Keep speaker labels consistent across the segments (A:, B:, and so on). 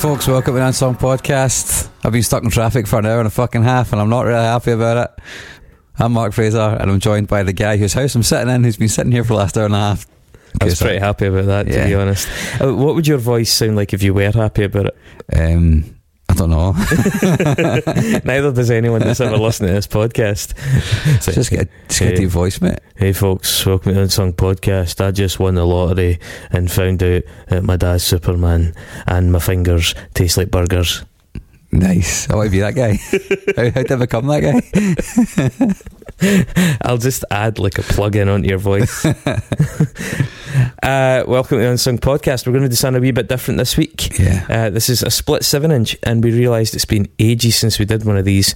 A: folks, welcome to the Unsung Podcast. I've been stuck in traffic for an hour and a fucking half and I'm not really happy about it. I'm Mark Fraser and I'm joined by the guy whose house I'm sitting in who's been sitting here for the last hour and a half.
B: I was pretty happy about that, to
A: Yeah.
B: be honest. Uh, what would your voice sound like if you were happy about it?
A: Um, don't know.
B: Neither does anyone that's ever listened to this podcast. So,
A: just get a, just get
B: Hey.
A: deep voice, mate.
B: hey, folks, welcome to the Unsung Podcast. I just won the lottery and found out that my dad's Superman and my fingers taste like burgers.
A: Nice. I want to be that guy. how, how did I become that guy?
B: I'll just add like a plug in onto your voice. uh, welcome to the Unsung Podcast. We're going to do something a wee bit different this week.
A: Yeah.
B: Uh, this is a split seven inch, and we realised it's been ages since we did one of these.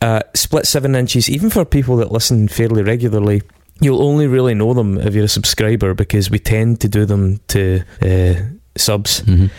B: Uh, split seven inches, even for people that listen fairly regularly, you'll only really know them if you're a subscriber because we tend to do them to uh, subs.
A: hmm We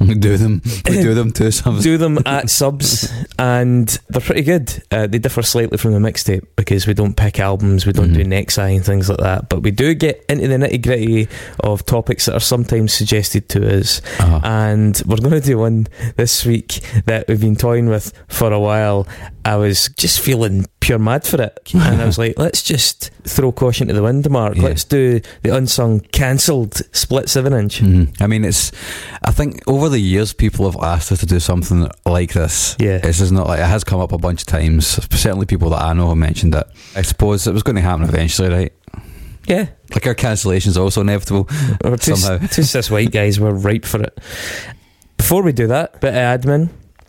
A: do them. We do them too. Some
B: Do them at subs, and they're pretty good. Uh, they differ slightly from the mixtape because we don't pick albums, we don't
A: Mhm.
B: do next eye and things like that. But we do get into the nitty gritty of topics that are sometimes suggested to us.
A: uh,
B: and we're going to do one this week that we've been toying with for a while. I was just feeling pure mad for it, and I was like, let's just throw caution to the wind, Mark.
A: Yeah.
B: Let's do the unsung cancelled split seven inch.
A: mhm. I mean, it's. I think over the years, people have asked us to do something like this.
B: Yeah.
A: This is not like it has come up a bunch of times. Certainly, people that I know have mentioned it. I suppose it was going to happen eventually, right?
B: Yeah,
A: Like our cancellation's also inevitable.
B: we're two,
A: Somehow.
B: two cis white guys. We're ripe for it. Before we do that, bit of admin.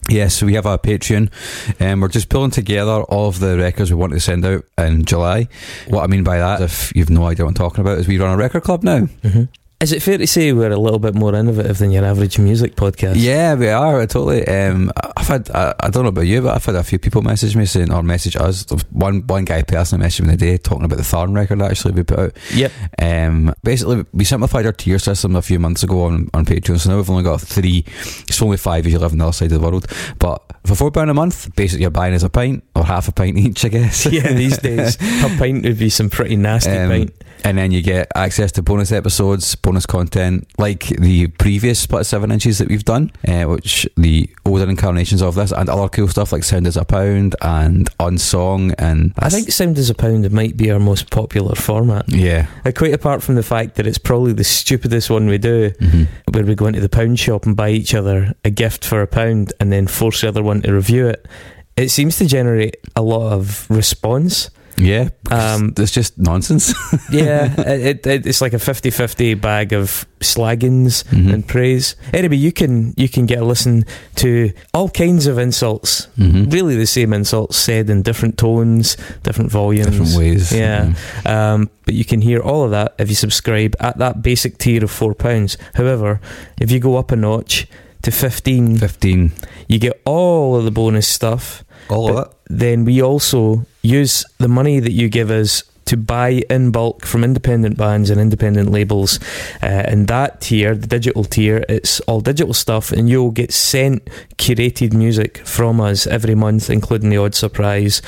A: Yes, we have our Patreon, and we're just pulling together all of the records we want to send out in July. What I mean by that, if you've no idea what I'm talking about, is we run a record club now.
B: Mm-hmm. Is it fair to say we're a little bit more innovative than your average music podcast?
A: Yeah, we are totally. Um, I've had I, I don't know about you, but I've had a few people message me saying or message us. One one guy personally messaged me the day talking about the Thorn record actually we put out.
B: Yep.
A: Um, basically, we simplified our tier system a few months ago on, on Patreon, so now we've only got three. It's only five if you live on the other side of the world. But for four pound a month, basically you're buying us a pint or half a pint each, I guess.
B: Yeah, these days a pint would be some pretty nasty
A: Um,
B: pint.
A: And then you get access to bonus episodes, bonus content, like the previous split seven inches that we've done, uh, which the older incarnations of this, and other cool stuff like Sound as a Pound and Unsong. And
B: I think Sound as a Pound might be our most popular format.
A: yeah.
B: Uh, quite apart from the fact that it's probably the stupidest one we do,
A: hmm
B: where we go into the pound shop and buy each other a gift for a pound and then force the other one to review it. It seems to generate a lot of response.
A: Yeah.
B: Um,
A: it's just nonsense.
B: Yeah, it, it, it's like a 50-50 bag of slaggins
A: Mhm.
B: and praise. Anyway, you can you can get a listen to all kinds of insults.
A: Mhm.
B: Really, the same insults said in different tones, different volumes,
A: Different ways.
B: Yeah.
A: Mhm.
B: Um, but you can hear all of that if you subscribe at that basic tier of four pounds. However, if you go up a notch to fifteen,
A: 15.
B: you get all of the bonus stuff.
A: All of it.
B: Then we also use the money that you give us to buy in bulk from independent bands and independent labels. Uh, and that tier, the digital tier, it's all digital stuff, and you'll get sent curated music from us every month, including the odd surprise.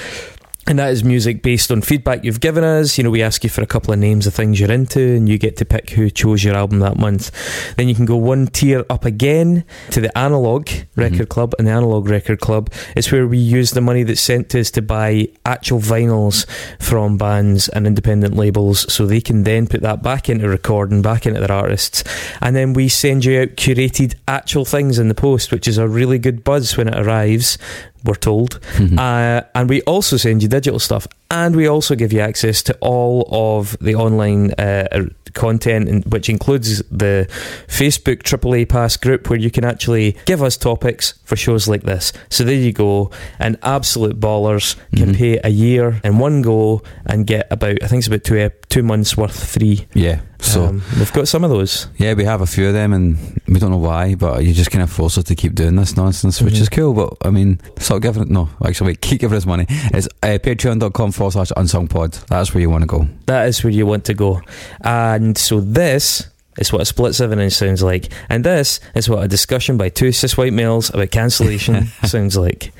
B: And that is music based on feedback you've given us. You know, we ask you for a couple of names of things you're into, and you get to pick who chose your album that month. Then you can go one tier up again to the Analog Record mm-hmm. Club, and the Analog Record Club is where we use the money that's sent to us to buy actual vinyls from bands and independent labels, so they can then put that back into recording, back into their artists, and then we send you out curated actual things in the post, which is a really good buzz when it arrives we're told.
A: Mhm.
B: Uh, and we also send you digital stuff, and we also give you access to all of the online uh, uh, content, which includes the Facebook AAA Pass group, where you can actually give us topics for shows like this. So there you go, and absolute ballers can
A: Mhm.
B: pay a year in one go and get about I think it's about two two months worth free.
A: Yeah. So
B: um, we've got some of those.
A: yeah, we have a few of them, and we don't know why, but you just kind of force us to keep doing this nonsense, which
B: Mhm.
A: is cool. But I mean, stop giving it. No, actually, wait, keep giving us money. It's uh, patreon.com forward slash unsung pod. That's where you want to go.
B: That is where you want to go. And so this is what a split seven inch sounds like. And this is what a discussion by two cis white males about cancellation sounds like.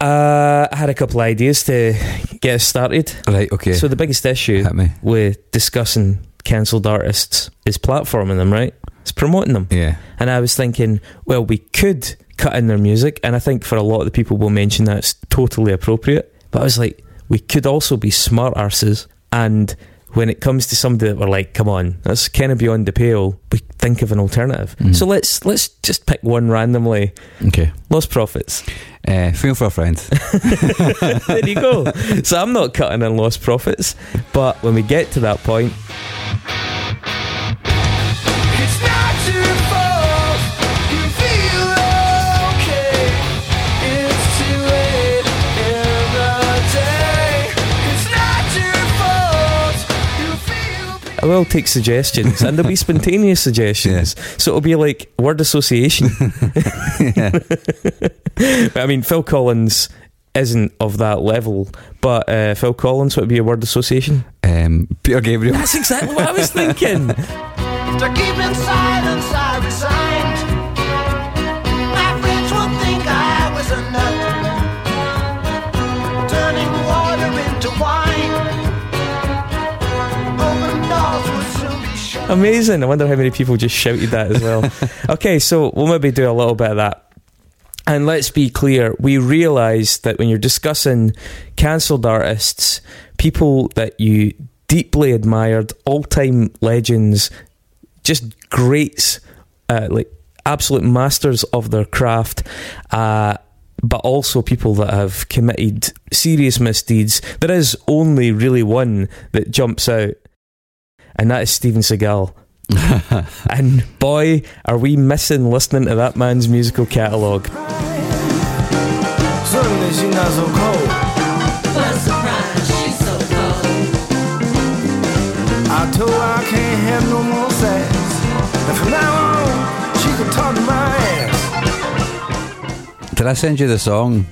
B: Uh, I had a couple of ideas to get us started.
A: Right. Okay.
B: So the biggest issue with discussing cancelled artists is platforming them, right? It's promoting them.
A: Yeah.
B: And I was thinking, well, we could cut in their music, and I think for a lot of the people we'll mention that's totally appropriate. But I was like, we could also be smart arses, and when it comes to somebody that we're like, come on, that's kind of beyond the pale, we think of an alternative.
A: Mhm.
B: So let's let's just pick one randomly.
A: Okay.
B: Lost Prophets.
A: Uh, feel for a friend.
B: there you go. So I'm not cutting in Lost Prophets, but when we get to that point, I will take suggestions, and there'll be spontaneous suggestions. So it'll be like word association. I mean, Phil Collins isn't of that level, but uh, Phil Collins would be a word association.
A: Um, Peter Gabriel.
B: That's exactly what I was thinking. Amazing. I wonder how many people just shouted that as well. okay, so we'll maybe do a little bit of that. And let's be clear, we realise that when you're discussing cancelled artists, people that you deeply admired, all time legends, just greats, uh, like absolute masters of their craft, uh, but also people that have committed serious misdeeds, there is only really one that jumps out, and that is Steven Seagal. And boy, are we missing listening to that man's musical catalogue.
C: Suddenly she's not so cold.
D: What a surprise, she's so cold.
C: I told her I can't have no more sex. And from now on, she can talk to my ass.
A: Did I send you the song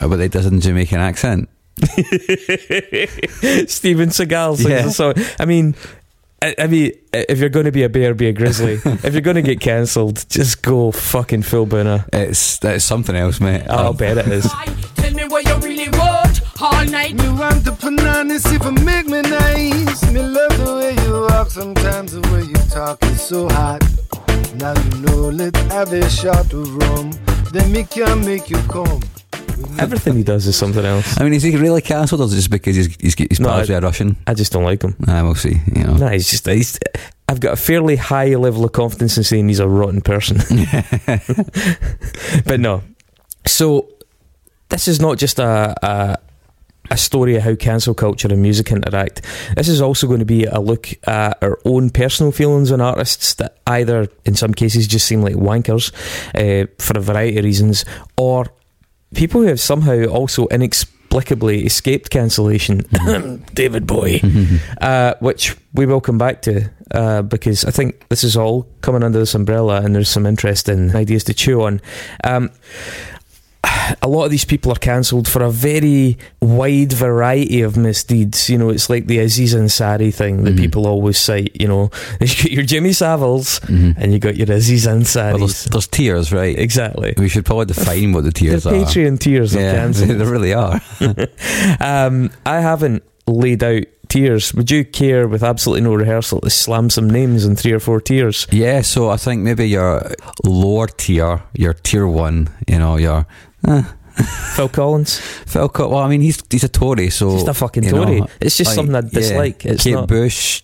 A: about it does in Jamaican accent?
B: Steven Seagal sings
A: Yeah.
B: a song. I mean, I, I mean, if you're going to be a bear, be a grizzly. if you're going to get cancelled, just go fucking Phil Booner.
A: It's it's something else, mate.
B: I'll
A: Um,
B: bet it is.
D: Tell me what you really want all night.
C: Me want to put on this if it make me nice. Me love the way you walk, sometimes the way you talk is so hot. Now you know, let's have a shot of rum. Then me can make you come.
B: Everything he does is something else.
A: I mean, is he really cancelled, or is it just because he's he's, he's
B: No,
A: pals
B: I-
A: a Russian?
B: I just don't like him.
A: Ah, we'll see. You know.
B: No, he's just. He's, I've got a fairly high level of confidence in saying he's a rotten person. but no. So this is not just a, a a story of how cancel culture and music interact. This is also going to be a look at our own personal feelings on artists that either, in some cases, just seem like wankers uh, for a variety of reasons, or people who have somehow also inexplicably escaped cancellation. David Bowie uh, which we will come back to uh, because I think this is all coming under this umbrella and there's some interesting ideas to chew on. Um, a lot of these people are cancelled for a very wide variety of misdeeds. You know, it's like the Aziz Ansari thing that
A: Mhm.
B: people always cite. You know, you got your Jimmy Saviles
A: Mhm.
B: and you got your Aziz
A: Well,
B: Ansaris.
A: there's, there's tiers, right?
B: exactly.
A: We should probably define what the tiers are.
B: Patreon tiers of
A: yeah, they, really are.
B: um, I haven't laid out tiers. Would you care, with absolutely no rehearsal, to slam some names in three or four tiers?
A: Yeah, so I think maybe your lower tier, your tier one, you know, your
B: Phil Collins,
A: Phil. Collins. well, I mean, he's he's a Tory, so
B: just a fucking Tory.
A: know,
B: it's just
A: like,
B: something I
A: yeah,
B: dislike. It's
A: Kate
B: not.
A: Bush.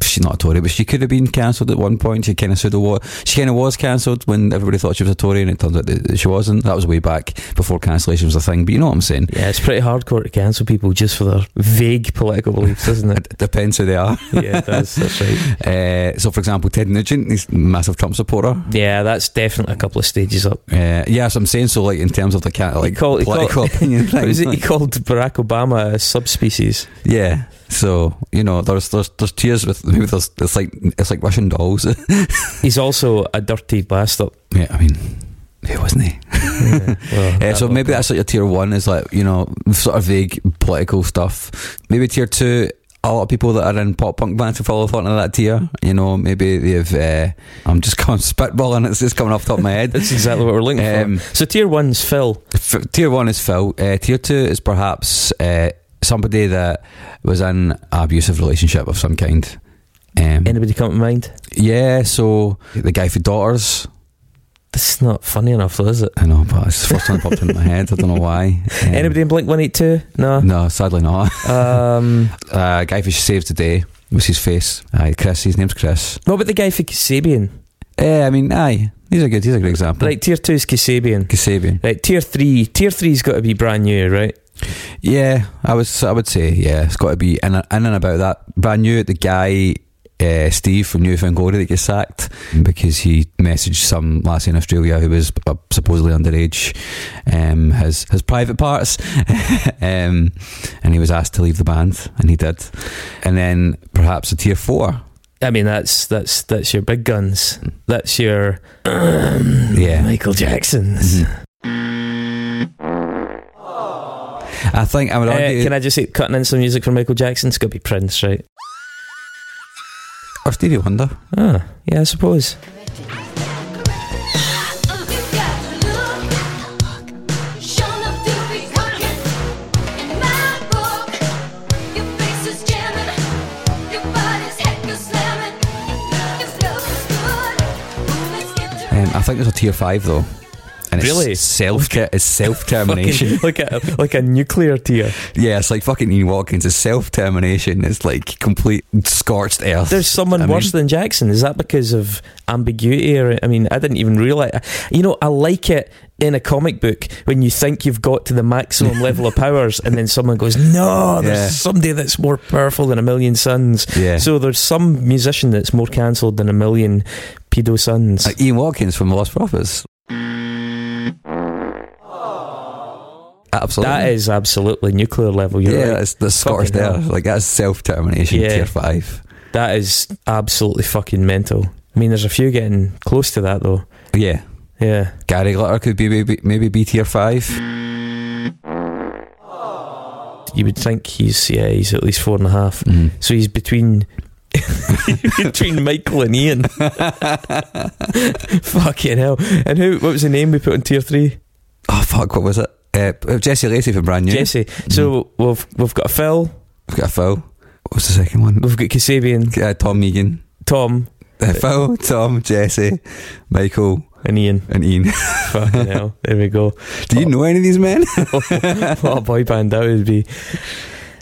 A: She's not a Tory, but she could have been cancelled at one point. She kind of sort of was. She kind of was cancelled when everybody thought she was a Tory, and it turns out that she wasn't. That was way back before cancellation was a thing. But you know what I'm saying?
B: Yeah, it's pretty hardcore to cancel people just for their vague political beliefs, isn't it?
A: It depends who they are.
B: yeah, it does. That's right.
A: Uh, so, for example, Ted Nugent, he's a massive Trump supporter.
B: Yeah, that's definitely a couple of stages up.
A: Uh, yeah, so I'm saying so. Like in terms of the cat, like
B: called- he
A: political
B: called-
A: opinion
B: What was
A: thing.
B: it? He called Barack Obama a subspecies.
A: Yeah. So you know, there's there's there's tears with maybe there's it's like it's like Russian dolls.
B: He's also a dirty bastard.
A: yeah, I mean, who wasn't he?
B: Yeah, well,
A: Uh, so maybe that's like your tier one is like you know sort of vague political stuff. Maybe tier two. A lot of people that are in pop punk bands who fall into that tier. You know, maybe they've. Uh, I'm just going spitballing. It's just coming off the top of my head.
B: That's exactly what we're looking
A: Um,
B: for. So tier one's Phil.
A: F- tier one is Phil. Uh, tier two is perhaps uh, somebody that was in an abusive relationship of some kind. Um,
B: Anybody come to mind?
A: yeah, so the guy for daughters.
B: This is not funny enough, though, is it?
A: I know, but it's the first that popped into my head. I don't know why. Um,
B: Anybody in Blink One Eight Two? No.
A: No, sadly not.
B: Um,
A: Uh, guy for Saves the Day was his face. Aye, Chris. His name's Chris.
B: what about the guy for Kasabian?
A: Eh, I mean, aye, he's a good. He's a good example.
B: Right, tier two is Kasabian.
A: Kasabian.
B: Right, tier three. Tier three's got to be brand new, right?
A: Yeah, I would. I would say yeah. It's got to be in, in and about that. Brand new. The guy. Uh, Steve from New Found Glory that gets sacked because he messaged some lassie in Australia who was uh, supposedly underage um, his his private parts um, and he was asked to leave the band and he did and then perhaps a tier four
B: I mean, that's that's that's your big guns. That's your
A: yeah
B: Michael Jackson's.
A: I think I would
B: Uh,
A: argue
B: can I just say, cutting in some music for Michael Jackson? It's got to be Prince, right?
A: or Stevie Wonder
B: Ah, yeah, I suppose.
A: um, I think there's a tier five though and
B: Really?
A: it's self it's self termination
B: like a like a nuclear tier.
A: yeah it's like fucking Ian Watkins it's self termination it's like complete scorched earth
B: There's someone
A: I mean-
B: worse than Jackson. Is that because of ambiguity? Or I mean, I didn't even realize. You know, I like it in a comic book when you think you've got to the maximum level of powers, and then someone goes, "No, there's
A: Yeah.
B: somebody that's more powerful than a million suns."
A: yeah
B: So there's some musician that's more cancelled than a million pedo sons.
A: like uh, Ian Watkins from the Lost Prophets absolutely
B: That is absolutely nuclear level. You're
A: yeah
B: right.
A: it's the
B: Fucking hell.
A: like that's self termination
B: Yeah.
A: tier five
B: That is absolutely fucking mental. I mean, there's a few getting close to that though.
A: yeah
B: Yeah.
A: Gary Glitter could be maybe, maybe be tier five
B: You would think he's yeah he's at least four and a half.
A: Mhm.
B: So he's between between Michael and Ian. Fucking hell! And who? What was the name we put in tier three?
A: oh fuck what was it uh, Jesse Lacey from Brand New.
B: Jesse. So we've we've got a Phil,
A: we've got a Phil what's the second one?
B: We've got Kasabian,
A: uh, Tom Meighan.
B: Tom,
A: uh, Phil Tom Jesse Michael
B: and Ian.
A: and Ian.
B: Fucking hell! There we go.
A: do you know any of these men?
B: What a boy band that would be.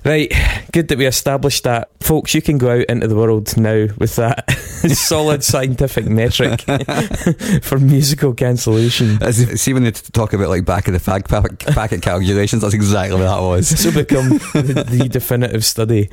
B: Right, good that we established that. Folks, you can go out into the world now with that solid scientific metric for musical cancellation.
A: As see when they talk about like back of the fag packet, packet calculations that's exactly what that was
B: This will become the, the definitive study.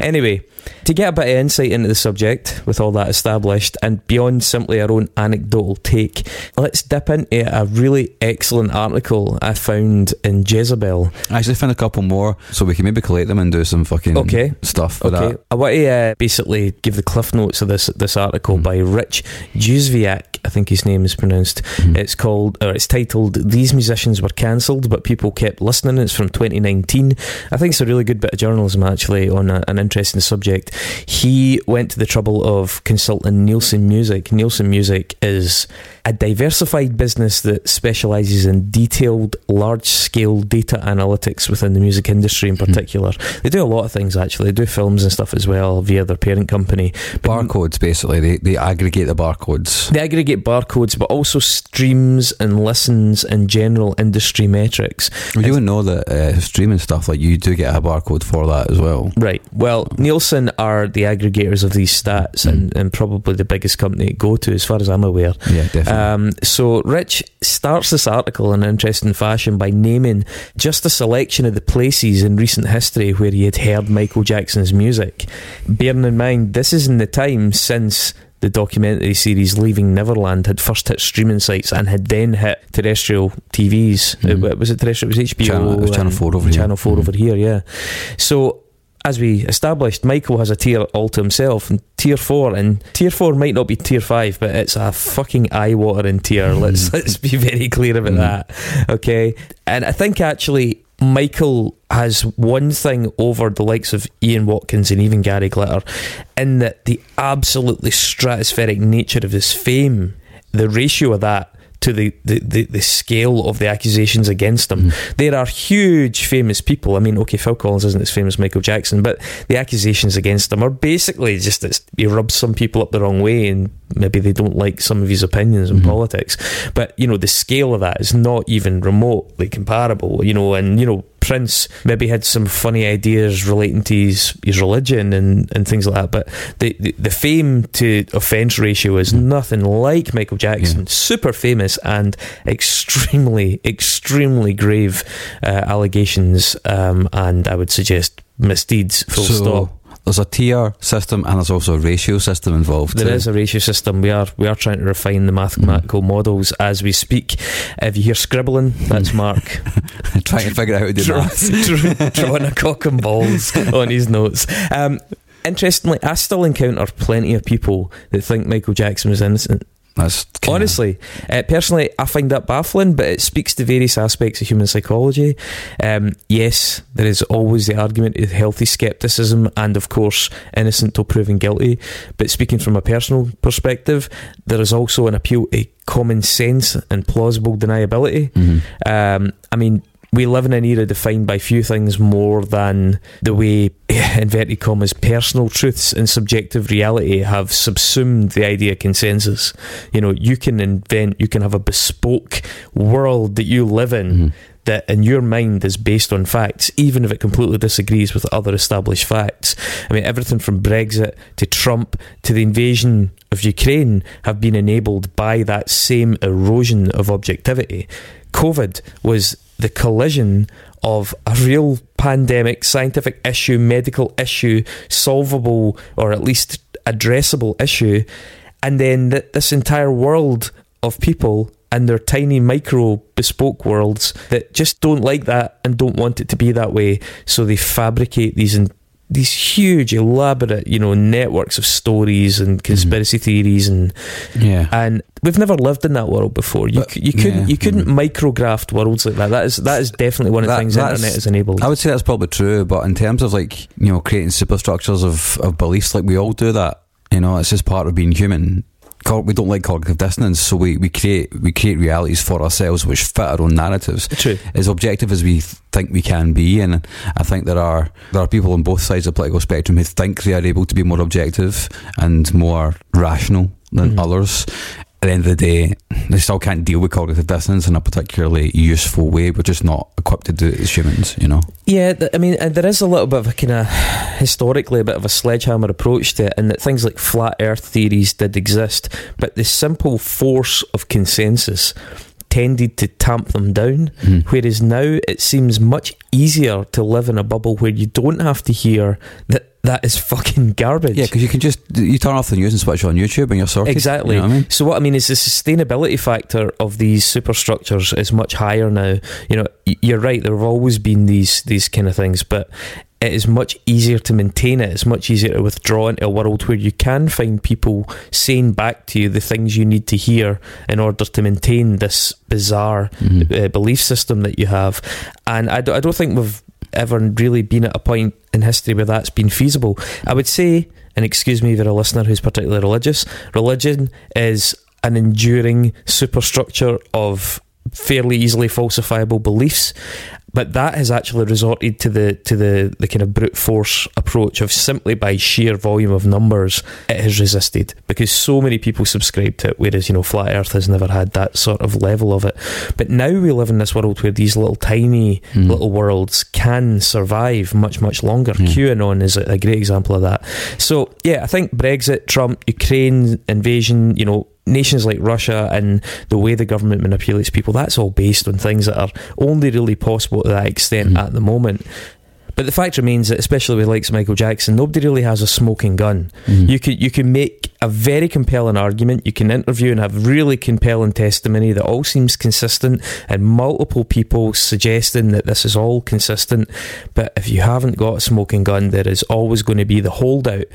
B: anyway, to get a bit of insight into the subject with all that established and beyond simply our own anecdotal take, let's dip into a really excellent article I found in Jezebel.
A: I actually found a couple more so we can maybe collate them and do some fucking
B: Okay.
A: stuff with
B: Okay,
A: that
B: I want to uh, basically give the cliff notes of this this article
A: Mm.
B: by Rich Juzwiak. I think his name is pronounced.
A: Mhm.
B: It's called, or it's titled, These Musicians Were Cancelled, but People Kept Listening. It's from 2019. I think it's a really good bit of journalism, actually, on a, an interesting subject. He went to the trouble of consulting Nielsen Music. Nielsen Music is a diversified business that specialises in detailed, large scale data analytics within the music industry in particular. They do a lot of things, actually. They do films and stuff as well via their parent company. But
A: barcodes basically. They they aggregate the barcodes.
B: they aggregate barcodes, but also streams and listens and general industry metrics.
A: Well, you would know that uh, streaming stuff like you do get a barcode for that as well.
B: Right. Well, Nielsen are the aggregators of these stats and, and probably the biggest company to go to, as far as I'm aware.
A: Yeah, definitely.
B: Um, so Rich starts this article in an interesting fashion by naming just a selection of the places in recent history where he had heard Michael Jackson's music. Bearing in mind, this is in the time since the documentary series Leaving Neverland had first hit streaming sites and had then hit terrestrial TVs.
A: Mhm.
B: Uh, was it terrestrial? It was HBO.
A: Channel- it was Channel 4 over here.
B: Channel 4
A: Mhm.
B: over here, yeah. So as we established, Michael has a tier all to himself, and tier four, and tier four might not be tier five, but it's a fucking eye-watering tier. Let's let's be very clear about
A: Mhm.
B: that, okay? And I think actually Michael has one thing over the likes of Ian Watkins and even Gary Glitter, in that the absolutely stratospheric nature of his fame, the ratio of that. To the, the, the, the scale of the accusations against him. There are huge famous people. I mean, okay, Phil Collins isn't as famous as Michael Jackson, but the accusations against him are basically just that he rubs some people up the wrong way and maybe they don't like some of his opinions in
A: Mhm.
B: politics. But, you know, the scale of that is not even remotely comparable, you know, and, you know, Prince maybe had some funny ideas relating to his, his religion and, and things like that, but the, the, the fame to offence ratio is nothing like Michael Jackson.
A: Yeah.
B: Super famous and extremely, extremely grave uh, allegations, um, and I would suggest misdeeds, full
A: so
B: stop.
A: There's a tier system and there's also a ratio system involved.
B: There
A: too.
B: is a ratio system. We are we are trying to refine the mathematical models as we speak. If you hear scribbling, that's Mark
A: trying to figure out how to do
B: draw,
A: that.
B: draw- drawing a cock and balls on his notes. Um, interestingly, I still encounter plenty of people that think Michael Jackson was innocent.
A: That's kinda-
B: Honestly, uh, personally, I find that baffling, but it speaks to various aspects of human psychology. Um, yes, there is always the argument of healthy skepticism and, of course, innocent till proven guilty. But speaking from a personal perspective, there is also an appeal to common sense and plausible deniability.
A: Mhm.
B: Um, I mean, we live in an era defined by few things more than the way, inverted commas, personal truths and subjective reality have subsumed the idea of consensus. You know, you can invent, you can have a bespoke world that you live in
A: Mhm.
B: that in your mind is based on facts, even if it completely disagrees with other established facts. I mean, everything from Brexit to Trump to the invasion of Ukraine have been enabled by that same erosion of objectivity. COVID was the collision of a real pandemic, scientific issue, medical issue, solvable or at least addressable issue, and then th- this entire world of people and their tiny micro bespoke worlds that just don't like that and don't want it to be that way. So they fabricate these in, these huge elaborate you know networks of stories and conspiracy theories and
A: Yeah.
B: and we've never lived in that world before you
A: But-
B: you couldn't
A: yeah,
B: you couldn't
A: mm.
B: micrograft worlds like that that is that is definitely one of the
A: That-
B: things the internet has enabled
A: I would say that's probably true, but in terms of like you know creating superstructures of, of beliefs, like we all do that. You know, it's just part of being human. We don't like cognitive dissonance, so we, we create we create realities for ourselves which fit our own narratives.
B: true
A: As objective as we think we can be, and I think there are there are people on both sides of the political spectrum who think they are able to be more objective and more rational than
B: Mhm.
A: others. At the end of the day, they still can't deal with cognitive dissonance in a particularly useful way. We're just not equipped to do it as humans, you know.
B: Yeah, th- I mean, and there is a little bit of a kind of historically a bit of a sledgehammer approach to it, and that things like flat Earth theories did exist, but the simple force of consensus tended to tamp them down.
A: Mhm.
B: Whereas now it seems much easier to live in a bubble where you don't have to hear that that is fucking garbage.
A: Yeah, because you can just you turn off the news and switch on YouTube and you're sorted.
B: Exactly.
A: You know what I mean?
B: So what I mean is the sustainability factor of these superstructures is much higher now. You know, you're right. There have always been these these kind of things, but it is much easier to maintain it. It's much easier to withdraw into a world where you can find people saying back to you the things you need to hear in order to maintain this bizarre
A: Mhm.
B: uh, belief system that you have. And I, do, I don't think we've ever really been at a point in history where that's been feasible. I would say, and excuse me if you're a listener who's particularly religious, religion is an enduring superstructure of fairly easily falsifiable beliefs. But that has actually resorted to the to the, the kind of brute force approach of simply by sheer volume of numbers it has resisted because so many people subscribe to it, whereas you know flat Earth has never had that sort of level of it. But now we live in this world where these little tiny
A: Mm.
B: little worlds can survive much much longer.
A: Yeah.
B: QAnon is a, a great example of that. So yeah, I think Brexit, Trump, Ukraine invasion, you know. Nations like Russia and the way the government manipulates people, that's all based on things that are only really possible to that extent
A: Mhm.
B: at the moment. But the fact remains that, especially with likes of Michael Jackson, nobody really has a smoking gun.
A: Mhm.
B: You could you can make a very compelling argument. You can interview and have really compelling testimony that all seems consistent, and multiple people suggesting that this is all consistent. But if you haven't got a smoking gun, there is always going to be the holdout.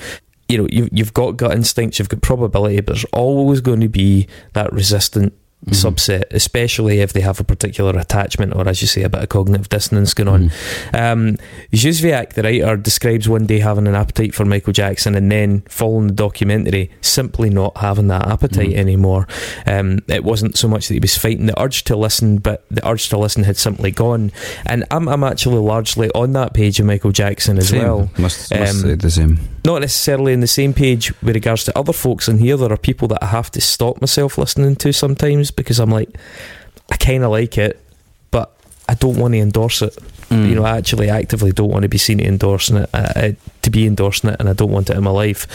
B: You know, you've, you've got gut instincts, you've got probability, but there's always going to be that resistant
A: Mhm.
B: subset, especially if they have a particular attachment or, as you say, a bit of cognitive dissonance going on.
A: Mhm.
B: Um, Juzwiak, the writer, describes one day having an appetite for Michael Jackson and then, following the documentary, simply not having that appetite
A: Mhm.
B: anymore. Um, it wasn't so much that he was fighting the urge to listen, but the urge to listen had simply gone. And I'm, I'm actually largely on that page of Michael Jackson as
A: Same.
B: well.
A: Must, must
B: Um,
A: the same.
B: Not necessarily in the same page with regards to other folks in here. There are people that I have to stop myself listening to sometimes because I'm like, I kind of like it, but I don't want to endorse it.
A: Mm.
B: You know, I actually actively don't want to be seen endorsing it, uh, uh, to be endorsing it, and I don't want it in my life.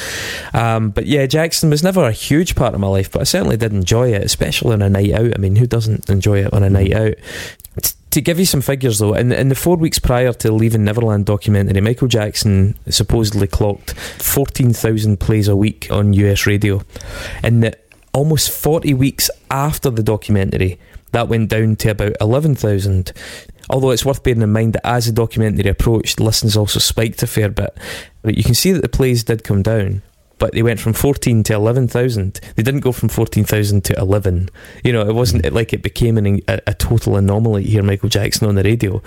B: Um, but yeah, Jackson was never a huge part of my life, but I certainly did enjoy it, especially on a night out. I mean, who doesn't enjoy it on a night out? T- To give you some figures though, in, in the four weeks prior to Leaving Neverland documentary, Michael Jackson supposedly clocked 14,000 plays a week on US radio. And the almost 40 weeks after the documentary, that went down to about 11,000. Although it's worth bearing in mind that as the documentary approached, listens also spiked a fair bit. But you can see that the plays did come down, but they went from 14 to 11,000. They didn't go from 14,000 to 11. You know, it wasn't mm. like it became an, a, a total anomaly to hear Michael Jackson on the radio.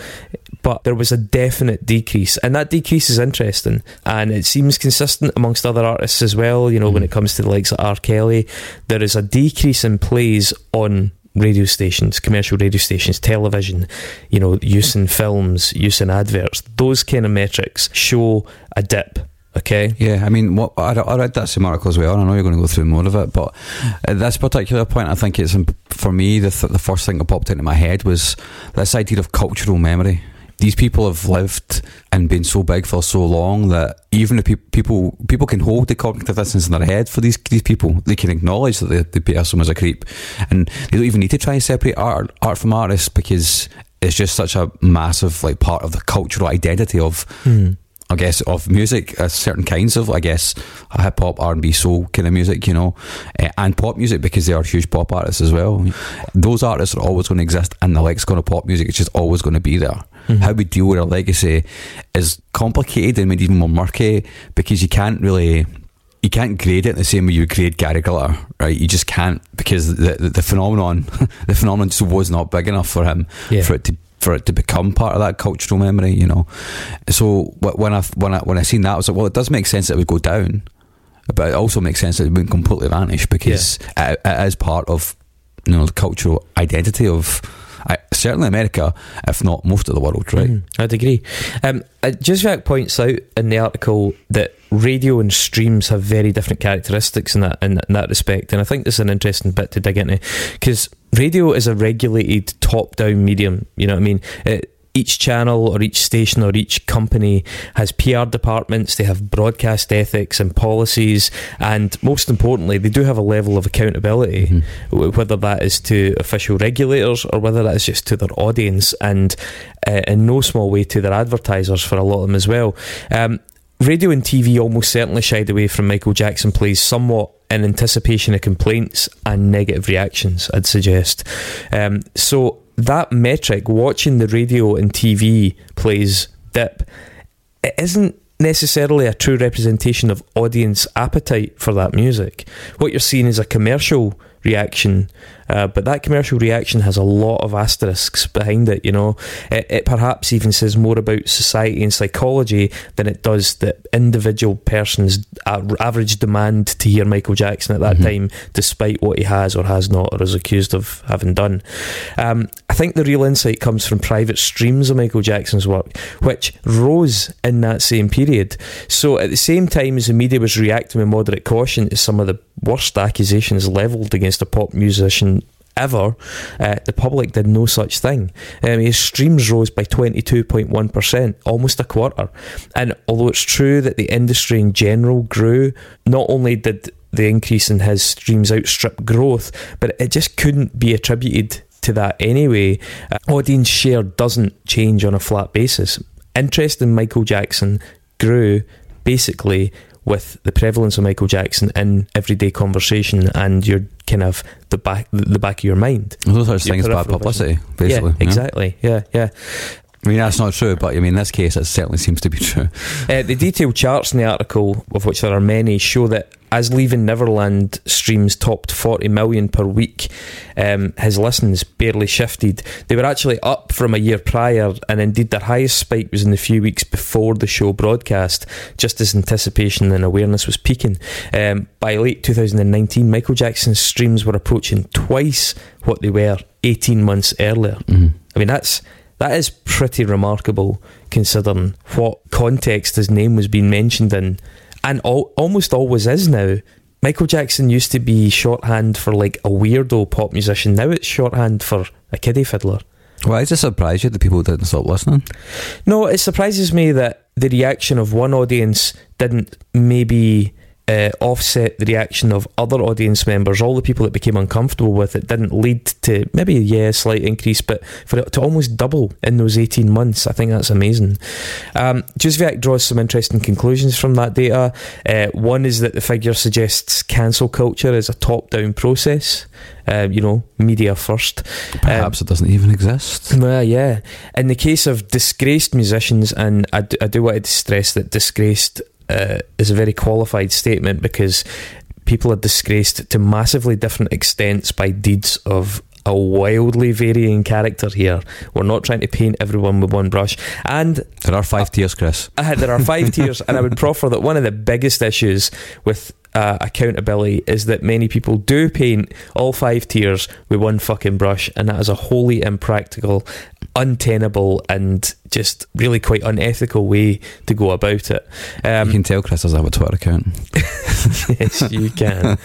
B: But there was a definite decrease, and that decrease is interesting, and it seems consistent amongst other artists as well. You know, when mm. it comes to the likes of R. Kelly, there is a decrease in plays on radio stations, commercial radio stations, television, you know, use in films, use in adverts. Those kind of metrics show a dip. Okay.
A: Yeah, I mean, what I, I read that article as well. and I know you're going to go through more of it, but at this particular point, I think it's for me the th- the first thing that popped into my head was this idea of cultural memory. These people have lived and been so big for so long that even if pe- people people can hold the cognitive dissonance in their head for these these people, they can acknowledge that the, the person was a creep, and they don't even need to try and separate art art from artists because it's just such a massive like part of the cultural identity of
B: Hmm.
A: I guess of music, uh, certain kinds of, I guess, hip hop, R and B, soul kind of music, you know, uh, and pop music because they are huge pop artists as well. Those artists are always going to exist, and the lexicon of pop music is just always going to be there.
B: Mhm.
A: How we deal with our legacy is complicated and made even more murky because you can't really. You can't grade it the same way you grade Gary Glitter, right? You just can't because the the, the phenomenon, the phenomenon just was not big enough for him
B: Yeah.
A: for it to for it to become part of that cultural memory, you know. So when I when I when I seen that, I was like, well, it does make sense that it would go down, but it also makes sense that it wouldn't completely vanish because it, it is part of you know the cultural identity of uh, certainly America, if not most of the world, right?
B: Mhm, I'd agree. Um, uh, Juzwiak points out in the article that radio and streams have very different characteristics in that in, in that respect, and I think this is an interesting bit to dig into because radio is a regulated top-down medium. You know what I mean? It, each channel or each station or each company has PR departments, they have broadcast ethics and policies, and most importantly, they do have a level of accountability
A: Mhm.
B: whether that is to official regulators or whether that is just to their audience and uh, in no small way to their advertisers for a lot of them as well. Um, radio and TV almost certainly shied away from Michael Jackson plays somewhat in anticipation of complaints and negative reactions, I'd suggest. Um, so that metric, watching the radio and TV plays dip, it isn't necessarily a true representation of audience appetite for that music. What you're seeing is a commercial reaction, uh, but that commercial reaction has a lot of asterisks behind it. You know, it, it, perhaps even says more about society and psychology than it does the individual person's average demand to hear Michael Jackson at that mm-hmm. time, despite what he has or has not or is accused of having done. Um, I think the real insight comes from private streams of Michael Jackson's work, which rose in that same period. So at the same time as the media was reacting with moderate caution to some of the worst accusations levelled against a pop musician ever, uh, the public did no such thing. Um, his streams rose by 22.1%, almost a quarter. And although it's true that the industry in general grew, not only did the increase in his streams outstrip growth, but it just couldn't be attributed to that anyway. Uh, audience share doesn't change on a flat basis. Interest in Michael Jackson grew basically with the prevalence of Michael Jackson in everyday conversation and your kind of the back the back of your mind.
A: Those are things bad publicity, basically.
B: Yeah, exactly. Yeah, yeah.
A: I mean, that's not true, but I mean, in this case, it certainly seems to be true.
B: Uh, the detailed charts in the article, of which there are many, show that as Leaving Neverland streams topped 40 million per week, um, his listens barely shifted. They were actually up from a year prior, and indeed their highest spike was in the few weeks before the show broadcast, just as anticipation and awareness was peaking. Um, by late 2019, Michael Jackson's streams were approaching twice what they were 18 months earlier.
A: Mm-hmm.
B: I mean, that's that is pretty remarkable considering what context his name was being mentioned in, and al- almost always is now. Michael Jackson used to be shorthand for like a weirdo pop musician. Now it's shorthand for a kiddie fiddler.
A: Why does it surprise you that people didn't stop listening?
B: No, it surprises me that the reaction of one audience didn't maybe uh, offset the reaction of other audience members, all the people that became uncomfortable with it, didn't lead to maybe, yeah, a slight increase, but for it to almost double in those 18 months, I think that's amazing. Um, draws some interesting conclusions from that data. Uh, one is that the figure suggests cancel culture is a top down process. Uh, you know, media first.
A: Perhaps um, it doesn't even exist.
B: Well, yeah. In the case of disgraced musicians, and I do, I do want to stress that disgraced uh, is a very qualified statement because people are disgraced to massively different extents by deeds of a wildly varying character here. We're not trying to paint everyone with one brush. And
A: there are five uh, tiers, Chris.
B: Uh, there are five tiers, and I would proffer that one of the biggest issues with uh, accountability is that many people do paint all five tiers with one fucking brush, and that is a wholly impractical, untenable, and just really quite unethical way to go about it.
A: Um, you can tell Chris doesn't have a Twitter account.
B: yes, you can.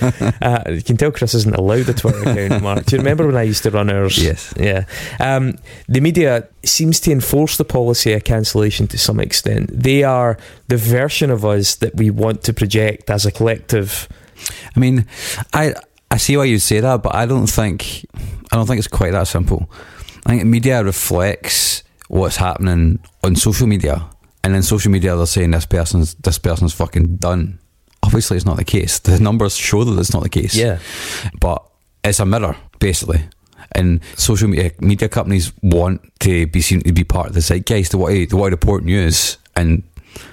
B: Uh, you can tell Chris isn't allowed a Twitter account, Mark. Do you remember when I used to run ours?
A: Yes.
B: Yeah. Um, the media seems to enforce the policy of cancellation to some extent. They are the version of us that we want to project as a collective.
A: I mean, I I see why you say that, but I don't think I don't think it's quite that simple. I think media reflects what's happening on social media, and in social media they're saying this person's this person's fucking done. Obviously, it's not the case. The numbers show that it's not the case.
B: Yeah,
A: but it's a mirror, basically. And social media, media companies want to be seen to be part of the zeitgeist. They want to, they want to report news, and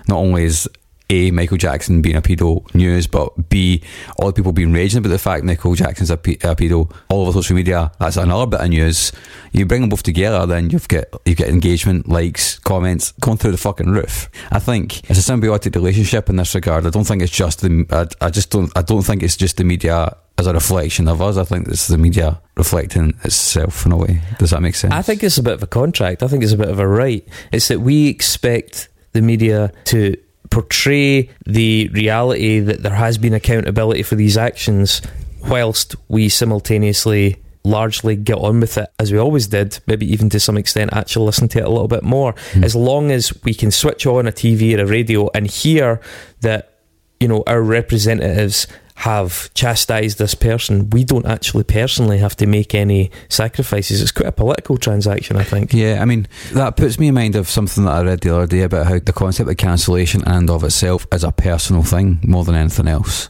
A: not only is a Michael Jackson being a pedo news, but B all the people being raging about the fact Michael Jackson's a, pe- a pedo all over social media. That's another bit of news. You bring them both together, then you've got you get engagement, likes, comments going through the fucking roof. I think it's a symbiotic relationship in this regard. I don't think it's just the. I, I just don't. I don't think it's just the media as a reflection of us. I think it's the media reflecting itself in a way. Does that make sense?
B: I think it's a bit of a contract. I think it's a bit of a right. It's that we expect the media to portray the reality that there has been accountability for these actions, whilst we simultaneously largely get on with it as we always did, maybe even to some extent actually listen to it a little bit more. Mm. As long as we can switch on a TV or a radio and hear that, you know, our representatives have chastised this person, we don't actually personally have to make any sacrifices. It's quite a political transaction, I think.
A: Yeah, I mean, that puts me in mind of something that I read the other day about how the concept of cancellation and of itself is a personal thing more than anything else.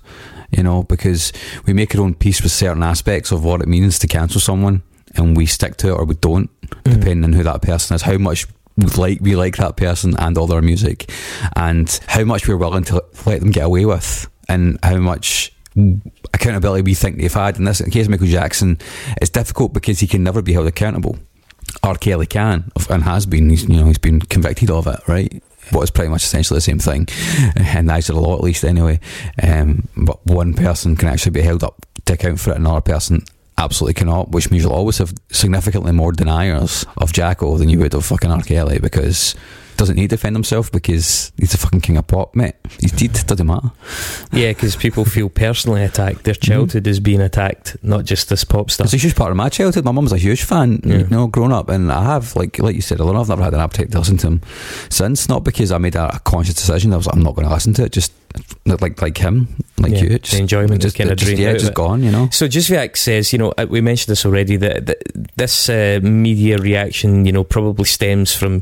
A: You know, because we make our own peace with certain aspects of what it means to cancel someone and we stick to it or we don't,
B: Mm.
A: depending on who that person is, how much like we like that person and all their music, and how much we're willing to let them get away with, and how much accountability we think they've had. In this case, of Michael Jackson, it's difficult because he can never be held accountable. R. Kelly can and has been. He's you know he's been convicted of it, right? What is pretty much essentially the same thing, and neither the law at least anyway. Um, but one person can actually be held up to account for it, another person absolutely cannot. Which means you'll always have significantly more deniers of Jacko than you would of fucking R. Kelly because doesn't need to defend himself because he's a fucking king of pop, mate. He's dead, doesn't matter.
B: Yeah, because people feel personally attacked. Their childhood is being attacked, not just this pop stuff.
A: It's a huge part of my childhood. My mum's a huge fan,
B: Yeah.
A: you know, growing up, and I have, like, like you said, I've never had an appetite to listen to him since. Not because I made a, a conscious decision. I was, like, I'm not going to listen to it. Just like like him, like
B: Yeah,
A: you.
B: the
A: Just,
B: enjoyment
A: just,
B: kinda
A: just, yeah,
B: of
A: just gone. You know.
B: So Juzwiak says, you know, uh, we mentioned this already, that, that this uh, media reaction, you know, probably stems from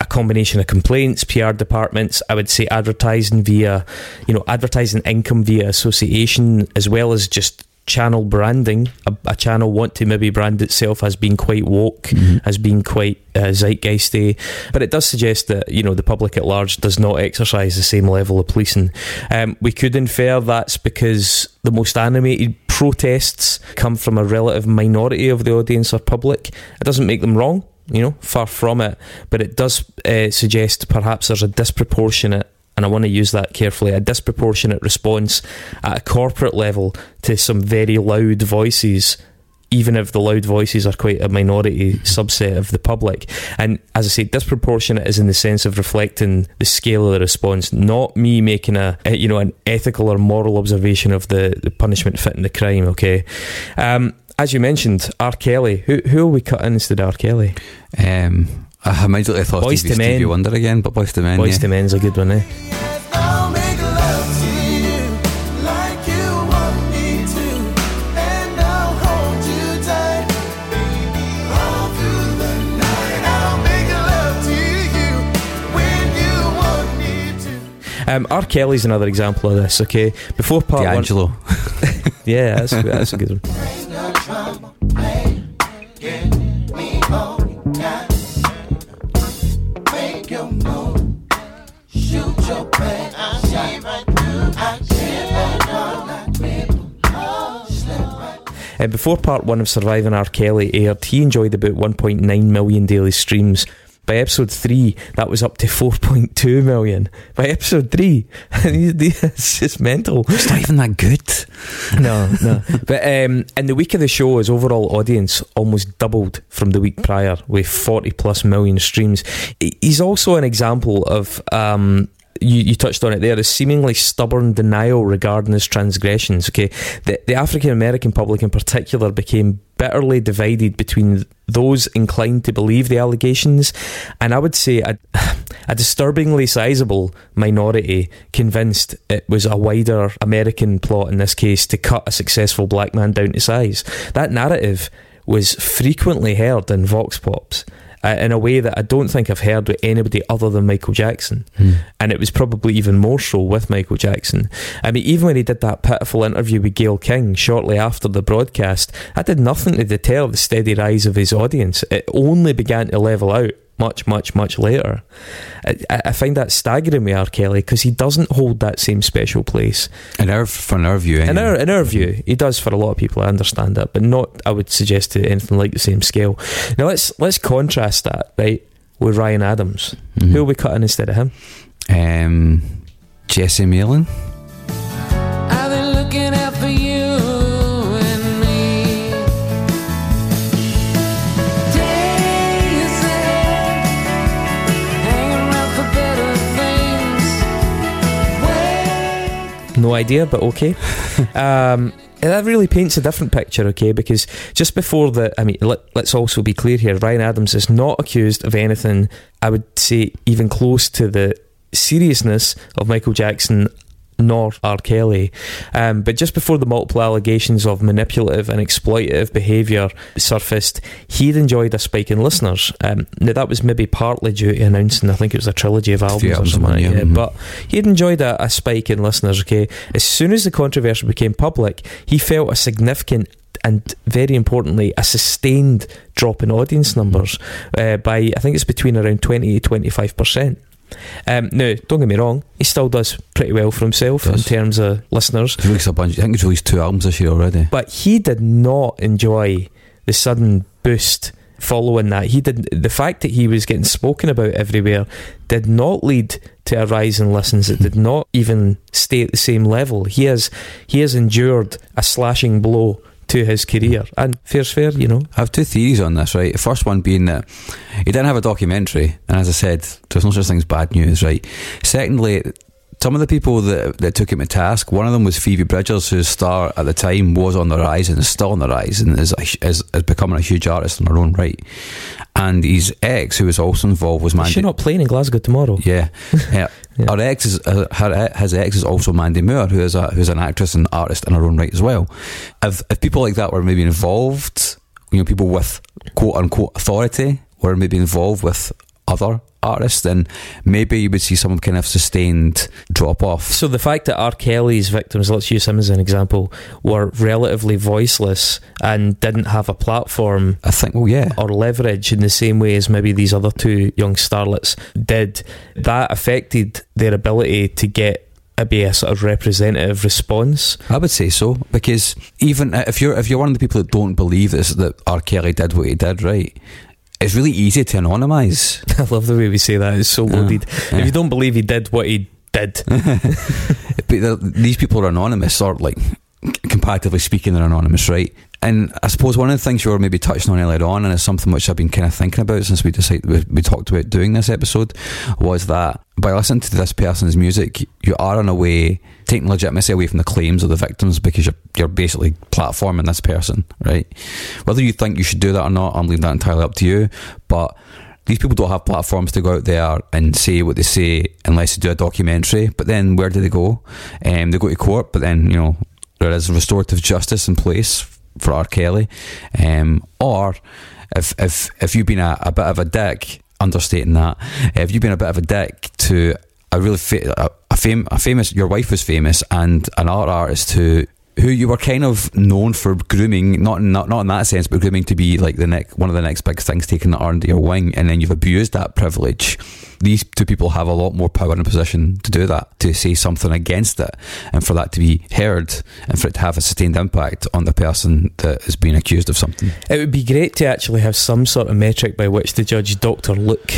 B: a combination of complaints, PR departments, I would say advertising via, you know, advertising income via association, as well as just channel branding. A, a channel want to maybe brand itself as being quite woke,
A: Mhm.
B: as being quite uh, zeitgeisty, but it does suggest that you know the public at large does not exercise the same level of policing. Um, we could infer that's because the most animated protests come from a relative minority of the audience or public. It doesn't make them wrong, you know, far from it, but it does uh, suggest perhaps there's a disproportionate. And I want to use that carefully a disproportionate response at a corporate level to some very loud voices even if the loud voices are quite a minority subset of the public. And as I say, disproportionate is in the sense of reflecting the scale of the response, not me making a, a you know an ethical or moral observation of the, the punishment fitting the crime. Okay, um, as you mentioned, R. Kelly. Who who are we cutting instead of R. Kelly?
A: Um, I immediately thought Stevie,
B: II Men.
A: Stevie Wonder again, but Boyz II Men.
B: Boys
A: yeah.
B: to Men's a good one, eh? Um, R. Kelly's another example of this. Okay, before part one,
A: D'Angelo.
B: yeah, that's that's a good one.
E: Bring the trouble, play, get me on now. Make your move, shoot your play. I see right through, I see right all that people. Slip right
B: Uh, before part one of Surviving R. Kelly aired, he enjoyed about 1.9 million daily streams. By episode three, that was up to 4.2 million. By episode three, it's just mental.
A: It's not even that good.
B: No, no. But um, in the week of the show, his overall audience almost doubled from the week prior with 40 plus million streams. He's also an example of. Um, you, you touched on it there, a seemingly stubborn denial regarding his transgressions. Okay, the, the African American public in particular became bitterly divided between those inclined to believe the allegations, and I would say a, a disturbingly sizable minority convinced it was a wider American plot in this case to cut a successful black man down to size. That narrative was frequently heard in vox pops. Uh, in a way that I don't think I've heard with anybody other than Michael Jackson, and it was probably even more so with Michael Jackson. I mean, even when he did that pitiful interview with Gayle King shortly after the broadcast, that did nothing to deter the steady rise of his audience. It only began to level out much, much, much later. I, I I find that staggering with R. Kelly because he doesn't hold that same special place.
A: In our, from our view,
B: In
A: anyway.
B: our in our view, he does for a lot of people. I understand that, but not. I would suggest to anything like the same scale. Now let's let's contrast that right with Ryan Adams.
A: Mhm.
B: Who are we cutting instead of him?
A: Um, Jesse Malin.
B: No idea, but okay. um, and that really paints a different picture, okay? Because just before the, I mean, let, let's also be clear here Ryan Adams is not accused of anything, I would say, even close to the seriousness of Michael Jackson nor R. Kelly. Um, but just before the multiple allegations of manipulative and exploitative behaviour surfaced, he'd enjoyed a spike in listeners. Um, now, that was maybe partly due to announcing, I think it was a trilogy of albums or something like
A: yeah, mhm.
B: But he'd enjoyed a, a spike in listeners, okay? As soon as the controversy became public, he felt a significant and very importantly, a sustained drop in audience numbers uh, by, I think it's between around 20 to 25%. Um, now, don't get me wrong, he still does pretty well for himself in terms of listeners,
A: He's released a bunch. I think he's released two albums this year already.
B: but he did not enjoy the sudden boost following that. He did the fact that he was getting spoken about everywhere did not lead to a rise in listens. It did not even stay at the same level. He has he has endured a slashing blow to his career, and fair's fair, you know.
A: I have two theories on this, right? The first one being that he didn't have a documentary, and as I said, there's no such thing as bad news, right? Secondly, some of the people that, that took him to task, one of them was Phoebe Bridgers, whose star at the time was on the rise and is still on the rise and is, is, is becoming a huge artist in her own right. And his ex, who was also involved, was Mandy.
B: she not playing in Glasgow tomorrow?
A: Yeah, yeah. Her ex is her his ex is also Mandy Moore, who is a who's an actress and artist in her own right as well. If if people like that were maybe involved, you know, people with quote unquote authority were maybe involved with other artists, then maybe you would see some kind of sustained drop off.
B: So the fact that R. Kelly's victims, let's use him as an example, were relatively voiceless and didn't have a platform
A: I think, well, yeah,
B: or leverage in the same way as maybe these other two young starlets did, that affected their ability to get maybe a sort of representative response.
A: I would say so because even if you're if you're one of the people that don't believe this that R. Kelly did what he did, right? It's really easy to anonymize.
B: I love the way we say that. It's so
A: Yeah,
B: loaded.
A: yeah.
B: If you don't believe he did what he did,
A: but these people are anonymous, or like comparatively speaking, they're anonymous, right? And I suppose one of the things you were maybe touching on earlier on, and it's something which I've been kind of thinking about since we decided we, we talked about doing this episode, was that by listening to this person's music, you are in a way taking legitimacy away from the claims of the victims because you're you're basically platforming this person, right? Whether you think you should do that or not, I'm leaving that entirely up to you. But these people don't have platforms to go out there and say what they say unless they do a documentary. But then where do they go? Um, they go to court, but then you know there is restorative justice in place for R. Kelly. Um, or if if if you've been a, a bit of a dick, understating that, if you've been a bit of a dick to a really a, a, fam- a famous, your wife was famous, and an art artist who who you were kind of known for grooming, not not not in that sense, but grooming to be like the next one of the next big things taken under your wing, and then you've abused that privilege. These two people have a lot more power and position to do that, to say something against it, and for that to be heard, and for it to have a sustained impact on the person that is being accused of something.
B: it would be great to actually have some sort of metric by which to judge Dr. Luke.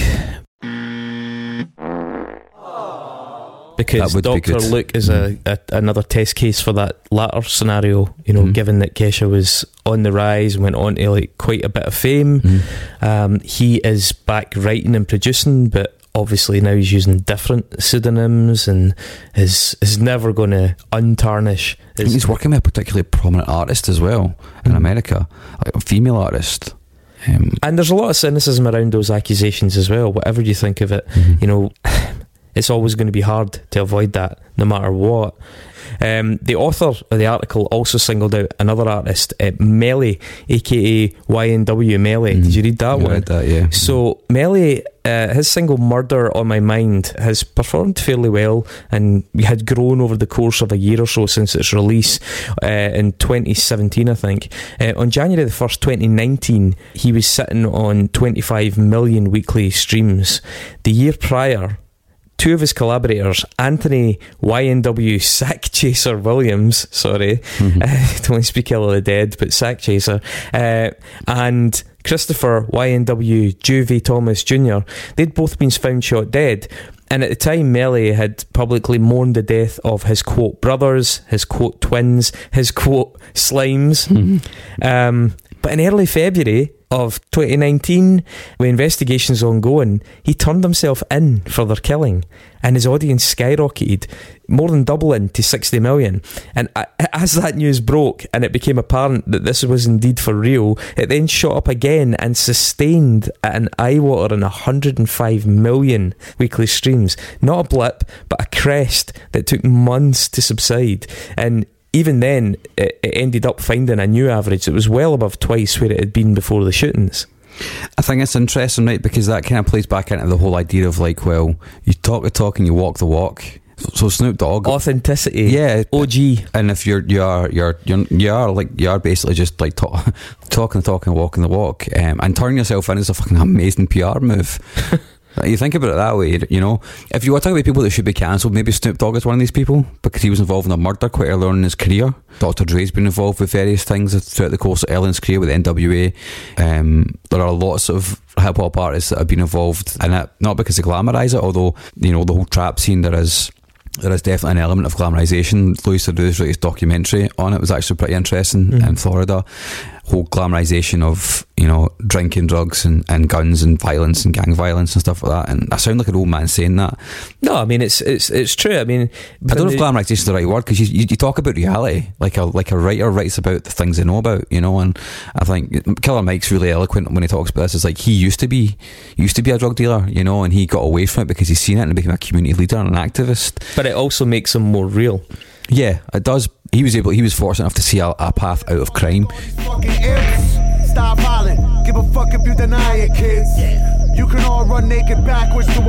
B: Because
A: That would be.
B: Luke is a, a another test case for that latter scenario. You know,
A: Mhm.
B: given that Kesha was on the rise and went on to like quite a bit of fame, Um, he is back writing and producing, but obviously now he's using different pseudonyms and is is never going to untarnish. His,
A: he's working with a particularly prominent artist as well in
B: Mhm.
A: America, like a female artist. Um,
B: and there's a lot of cynicism around those accusations as well. Whatever you think of it, you know, it's always going to be hard to avoid that, no matter what. Um, the author of the article also singled out another artist, uh, Melly, aka YNW Melly. Did you read that
A: I
B: one?
A: read that, yeah.
B: So Melly, uh, his single "Murder on My Mind" has performed fairly well, and had grown over the course of a year or so since its release uh, in 2017, I think. Uh, on January the first, 2019, he was sitting on 25 million weekly streams. The year prior. Two of his collaborators, Anthony YNW Sack Chaser Williams, sorry,
A: Mhm.
B: uh, don't want to speak ill of the dead, but Sack Chaser, uh, and Christopher YNW Juvie Thomas Jr., they'd both been found shot dead. And at the time, Melly had publicly mourned the death of his quote brothers, his quote twins, his quote slimes.
A: Mhm.
B: Um, But in early February of 2019, with investigations ongoing, he turned himself in for their killing, and his audience skyrocketed, more than doubling to 60 million. And as that news broke and it became apparent that this was indeed for real, it then shot up again and sustained at an eye-watering 105 million weekly streams. Not a blip, but a crest that took months to subside. And even then, it, it ended up finding a new average that was well above twice where it had been before the shootings.
A: I think it's interesting, right? Because that kind of plays back into the whole idea of like, well, you talk the talk and you walk the walk. So, Snoop Dogg,
B: Authenticity.
A: yeah,
B: OG.
A: and if you're you are you're you're you are like you are basically just like talk, talking the talk and walking the walk, um, and turning yourself in is a fucking amazing PR move. Like, You think about it that way, you know. If you were talking about people that should be cancelled, maybe Snoop Dogg is one of these people because he was involved in a murder quite early on in his career. Dr. Dre's been involved with various things throughout the course of Ellen's career with NWA. Um, there are lots of hip hop artists that have been involved in it, not because they glamorise it, although you know the whole trap scene there is. There is definitely an element of glamorisation. Louis Theroux's latest documentary on it was actually pretty interesting in Florida. Whole glamorisation of you know drinking, drugs, and, and guns and violence and gang violence and stuff like that. And I sound like an old man saying that.
B: No, I mean it's it's it's true. I mean,
A: I don't know if glamorisation is the right word because you, you, you talk about reality like a like a writer writes about the things they know about, you know. And I think Killer Mike's really eloquent when he talks about this. It's like he used to be used to be a drug dealer, you know, and he got away from it because he's seen it and became a community leader and an activist.
B: but it also makes him more real.
A: Yeah, it does. He was able. He was fortunate enough to see a, a path out of crime.
E: Stop hollering. Give a fuck if you deny it, kids. You can all run naked backwards to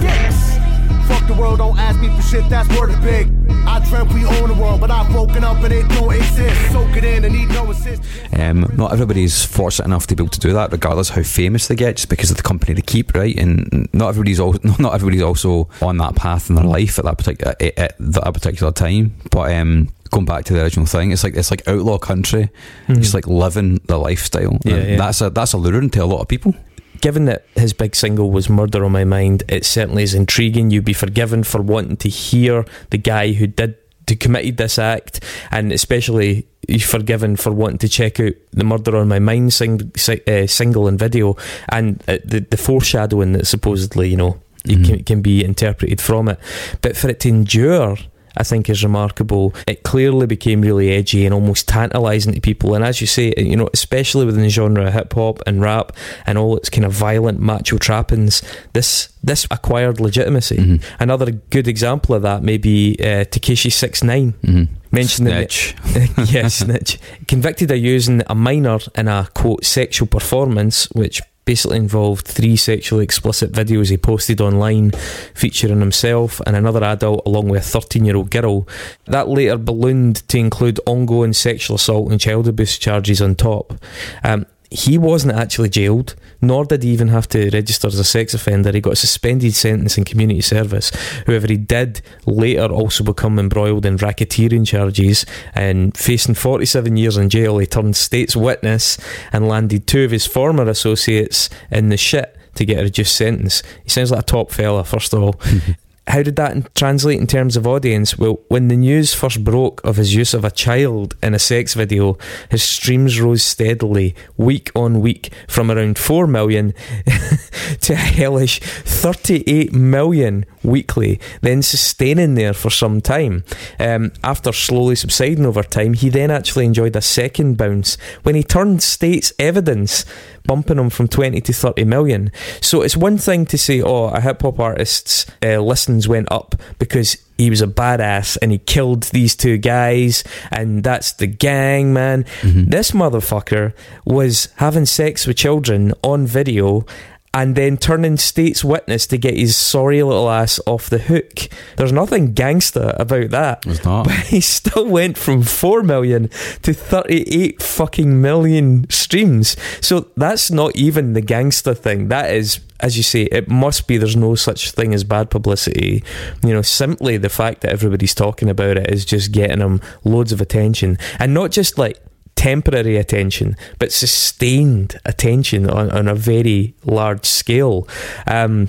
E: dicks. Fuck the world, don't ask me for shit, that's word is big. I dreamt we own the world, but I've woken up and it don't exist. Soak it in and need no assist.
A: Um, not everybody's fortunate enough to be able to do that, regardless how famous they get, just because of the company they keep, right? And not everybody's also not everybody's also on that path in their life at that particular at, at that particular time. But um, going back to the original thing, it's like it's like outlaw country. It's like living the lifestyle.
B: Yeah, yeah.
A: That's a that's alluring to a lot of people.
B: Given that his big single was Murder on My Mind, it certainly is intriguing. You'd be forgiven for wanting to hear the guy who did who committed this act, and especially you're forgiven for wanting to check out the Murder on My Mind sing, si- uh, single and video, and uh, the the foreshadowing that supposedly you know
A: Mhm.
B: can, can be interpreted from it. But for it to endure, I think is remarkable. It clearly became really edgy and almost tantalising to people. And as you say, you know, especially within the genre of hip hop and rap and all its kind of violent macho trappings, this this acquired legitimacy.
A: Mhm.
B: Another good example of that may be uh, Tekashi Six Nine.
A: Mm-hmm.
B: Mentioned
A: Snitch.
B: yes, snitch. Convicted of using a minor in a quote sexual performance, which basically involved three sexually explicit videos he posted online featuring himself and another adult along with a 13 year old girl. That later ballooned to include ongoing sexual assault and child abuse charges on top. Um, he wasn't actually jailed, nor did he even have to register as a sex offender. He got a suspended sentence in community service. However, he did later also become embroiled in racketeering charges and facing 47 years in jail. He turned state's witness and landed two of his former associates in the shit to get a reduced sentence. He sounds like a top fella, first of all. How did that translate in terms of audience? Well, when the news first broke of his use of a child in a sex video, his streams rose steadily, week on week, from around 4 million to a hellish 38 million weekly, then sustaining there for some time. Um, after slowly subsiding over time, he then actually enjoyed a second bounce when he turned state's evidence, bumping them from 20 to 30 million. So it's one thing to say, oh, a hip hop artist's uh, listens went up because he was a badass and he killed these two guys, and that's the gang, man. This motherfucker was having sex with children on video and then turning state's witness to get his sorry little ass off the hook. There's nothing gangster about that.
A: It's not.
B: But he still went from 4 million to 38 fucking million streams. So that's not even the gangster thing. That is, as you say, it must be there's no such thing as bad publicity. You know, simply the fact that everybody's talking about it is just getting him loads of attention. And not just like temporary attention, but sustained attention on, on a very large scale. Um,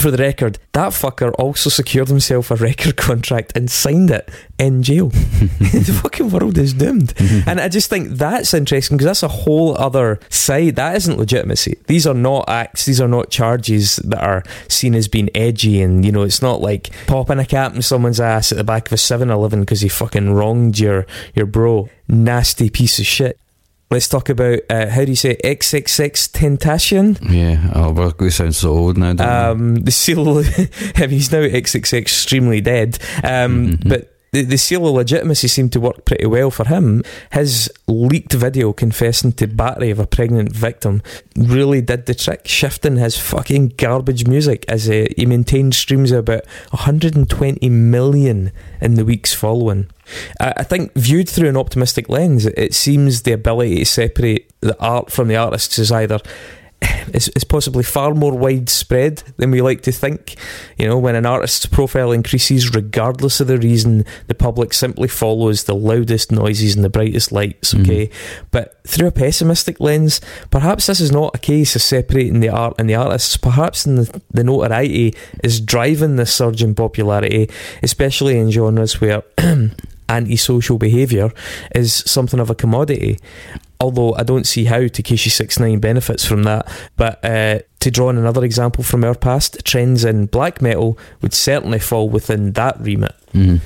B: For the record, that fucker also secured himself a record contract and signed it in jail. the fucking world is doomed. Mm-hmm. and I just think that's interesting because that's a whole other side. That isn't legitimacy. These are not acts, these are not charges that are seen as being edgy. And, you know, it's not like popping a cap in someone's ass at the back of a 7 Eleven because he fucking wronged your, your bro. Nasty piece of shit. Let's talk about, uh, how do you say, XXXTentacion?
A: Yeah, oh, to sound so old now.
B: Um, the seal, I mean, he's now XXX extremely dead. Um,
A: Mhm.
B: But the, the seal of legitimacy seemed to work pretty well for him. His leaked video confessing to battery of a pregnant victim really did the trick, shifting his fucking garbage music as uh, he maintained streams of about 120 million in the weeks following. I think viewed through an optimistic lens, it seems the ability to separate the art from the artists is either is, is possibly far more widespread than we like to think. You know, when an artist's profile increases, regardless of the reason, the public simply follows the loudest noises and the brightest lights.
A: Mhm.
B: Okay, but through a pessimistic lens, perhaps this is not a case of separating the art and the artists. Perhaps the, the notoriety is driving this surge in popularity, especially in genres where antisocial behaviour is something of a commodity. Although I don't see how Tekashi 69 benefits from that. But uh, to draw on another example from our past, trends in black metal would certainly fall within that remit.
A: Mhm.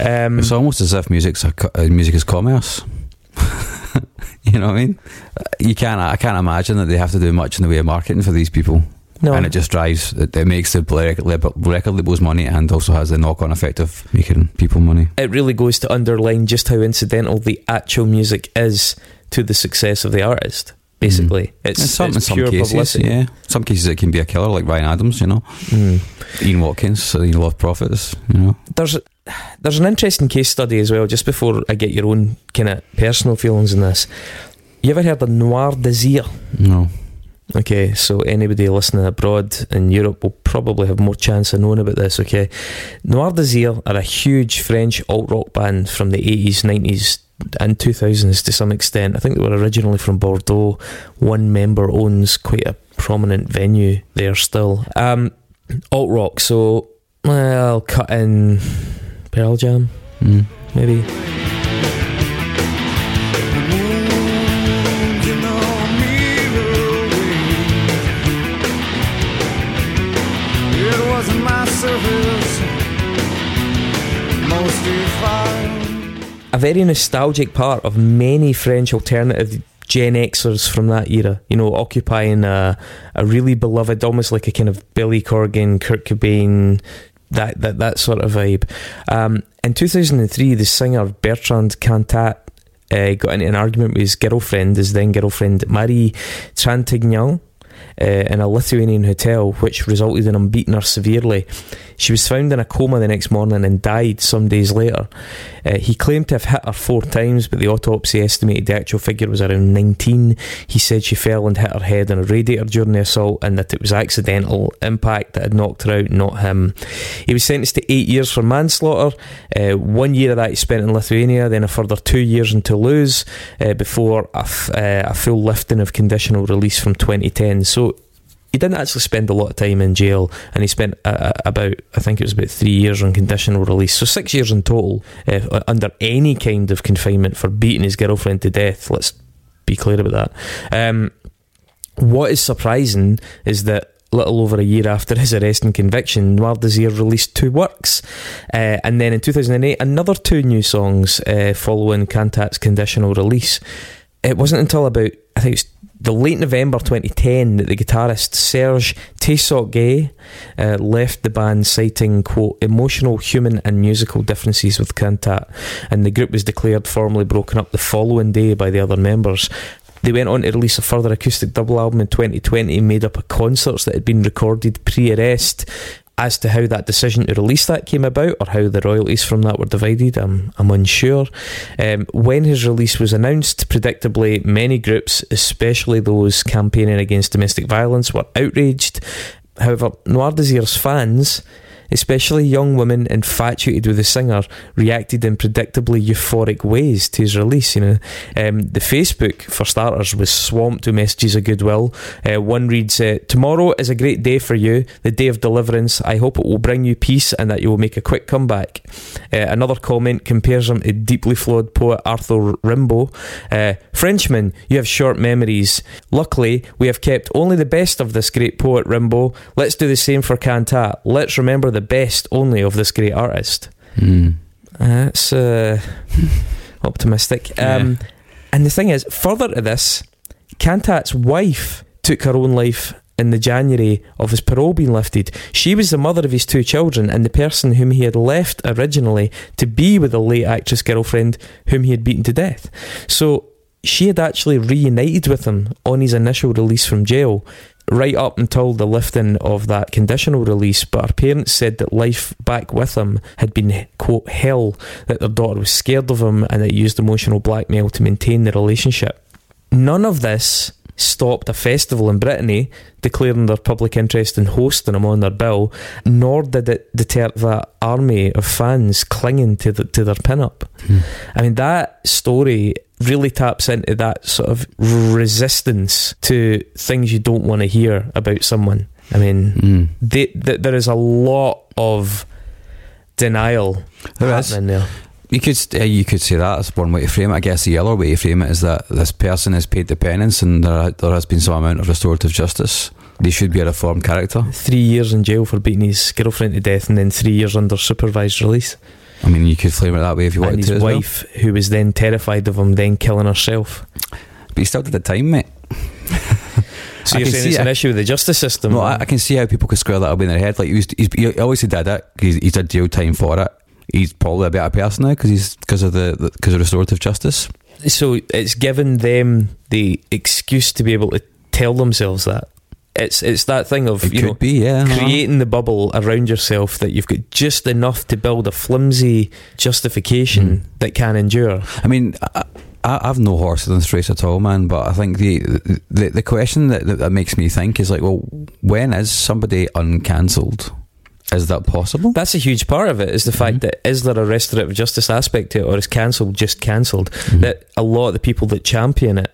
B: Um,
A: It's almost as if music's a, uh, music is commerce. you know what I mean? Uh, You can't. I can't imagine that they have to do much in the way of marketing for these people,
B: no,
A: and it just drives. It, it makes the record, lab- record labels money, and also has the knock-on effect of making people money.
B: it really goes to underline just how incidental the actual music is to the success of the artist. Basically, it's,
A: In some,
B: it's
A: in some
B: pure
A: cases,
B: publicity.
A: yeah. Some cases it can be a killer, like Ryan Adams. You know,
B: Mm.
A: Ian Watkins, uh, Ian Lost Prophets. You know,
B: there's there's an interesting case study as well. Just before I get your own kind of personal feelings in this, you ever heard of Noir Désir?
A: no.
B: Okay, so anybody listening abroad in Europe will probably have more chance of knowing about this. Okay, Noir Désir are a huge French alt rock band from the 80s, 90s, and 2000s to some extent. I think they were originally from Bordeaux. One member owns quite a prominent venue there still. Um, alt rock, so well, I'll cut in Pearl Jam,
A: Mm.
B: maybe.
C: It wasn't my service, most defined.
B: A very nostalgic part of many French alternative Gen Xers from that era. You know, occupying a, a really beloved, almost like a kind of Billy Corgan, Kurt Cobain, that that that sort of vibe. Um, in 2003, the singer Bertrand Cantat. Uh, got into an argument with his girlfriend, his then girlfriend Marie Trintignant, uh, in a Lithuanian hotel, which resulted in him beating her severely. She was found in a coma the next morning and died some days later. Uh, he claimed to have hit her four times, but the autopsy estimated the actual figure was around 19. He said she fell and hit her head on a radiator during the assault and that it was accidental impact that had knocked her out, not him. He was sentenced to eight years for manslaughter. Uh, one year of that he spent in Lithuania, then a further two years in Toulouse uh, before a, uh, a full lifting of conditional release from 2010. So he didn't actually spend a lot of time in jail, and he spent uh, uh, about, I think it was about three years on conditional release. So six years in total uh, under any kind of confinement for beating his girlfriend to death. Let's be clear about that. Um, what is surprising is that little over a year after his arrest and conviction, Noir Désir released two works. Uh, and then in 2008, another two new songs uh, following Cantat's conditional release. It wasn't until about, I think it's the late November 2010 that the guitarist Serge Teyssot-Gay uh, left the band citing, quote, emotional, human and musical differences with Cantat. And the group was declared formally broken up the following day by the other members. They went on to release a further acoustic double album in 2020 made up of concerts that had been recorded pre arrest. As to how that decision to release that came about or how the royalties from that were divided, I'm, I'm unsure. Um, when his release was announced, predictably, many groups, especially those campaigning against domestic violence, were outraged. However, Noir Désir's fans especially young women infatuated with the singer, reacted in predictably euphoric ways to his release. You know, um, the Facebook, for starters, was swamped with messages of goodwill. Uh, one reads, uh, "Tomorrow is a great day for you, the day of deliverance. I hope it will bring you peace and that you will make a quick comeback." Uh, another comment compares him to deeply flawed poet Arthur Rimbaud. Uh, Frenchman, you have short memories. Luckily, we have kept only the best of this great poet Rimbaud. Let's do the same for Cantat. Let's remember the best only of this great artist.
A: Mm.
B: That's uh, optimistic. Um, And the thing is, further to this, Cantat's wife took her own life in the January of his parole being lifted. She was the mother of his two children and the person whom he had left originally to be with the late actress girlfriend whom he had beaten to death. So she had actually reunited with him on his initial release from jail. Right up until the lifting of that conditional release, but her parents said that life back with him had been, quote, hell, that their daughter was scared of him and that used emotional blackmail to maintain the relationship. None of this stopped a festival in Brittany declaring their public interest in hosting him on their bill, nor did it deter that army of fans clinging to, the, to their pin-up. I mean, that story really taps into that sort of resistance to things you don't want to hear about someone. I mean,
A: Mm.
B: they, th- there is a lot of denial
A: There is.
B: happening there.
A: You could uh, you could say that as one way to frame it. I guess the other way to frame it is that this person has paid the penance and there, there has been some amount of restorative justice. They should be a reformed character.
B: Three years in jail for beating his girlfriend to death, and then three years under supervised release.
A: I mean, you could frame it that way if you
B: and
A: wanted
B: his
A: to. well.
B: wife, who was then terrified of him, then killing herself.
A: But he still did the time, mate.
B: So
A: I
B: you're saying it's
A: it.
B: an issue with the justice system?
A: No, I, I can see how people could square that away in their head. Like, he, was, he's, he obviously did it. He's, he's did jail time for it. He's probably a better person now because he's because of the because of restorative justice.
B: so it's given them the excuse to be able to tell themselves that. It's it's that thing of
A: It
B: you
A: could
B: know
A: be, yeah. uh-huh.
B: creating the bubble around yourself that you've got just enough to build a flimsy justification
A: Mm.
B: that can endure.
A: I mean, I, I, I've no horse in this race at all, man. But I think the the, the question that, that that makes me think is like, well, when is somebody uncancelled? Is that possible?
B: That's a huge part of it. Is the fact
A: Mhm.
B: that is there a restorative justice aspect to it, or is cancelled just cancelled?
A: Mhm.
B: That a lot of the people that champion it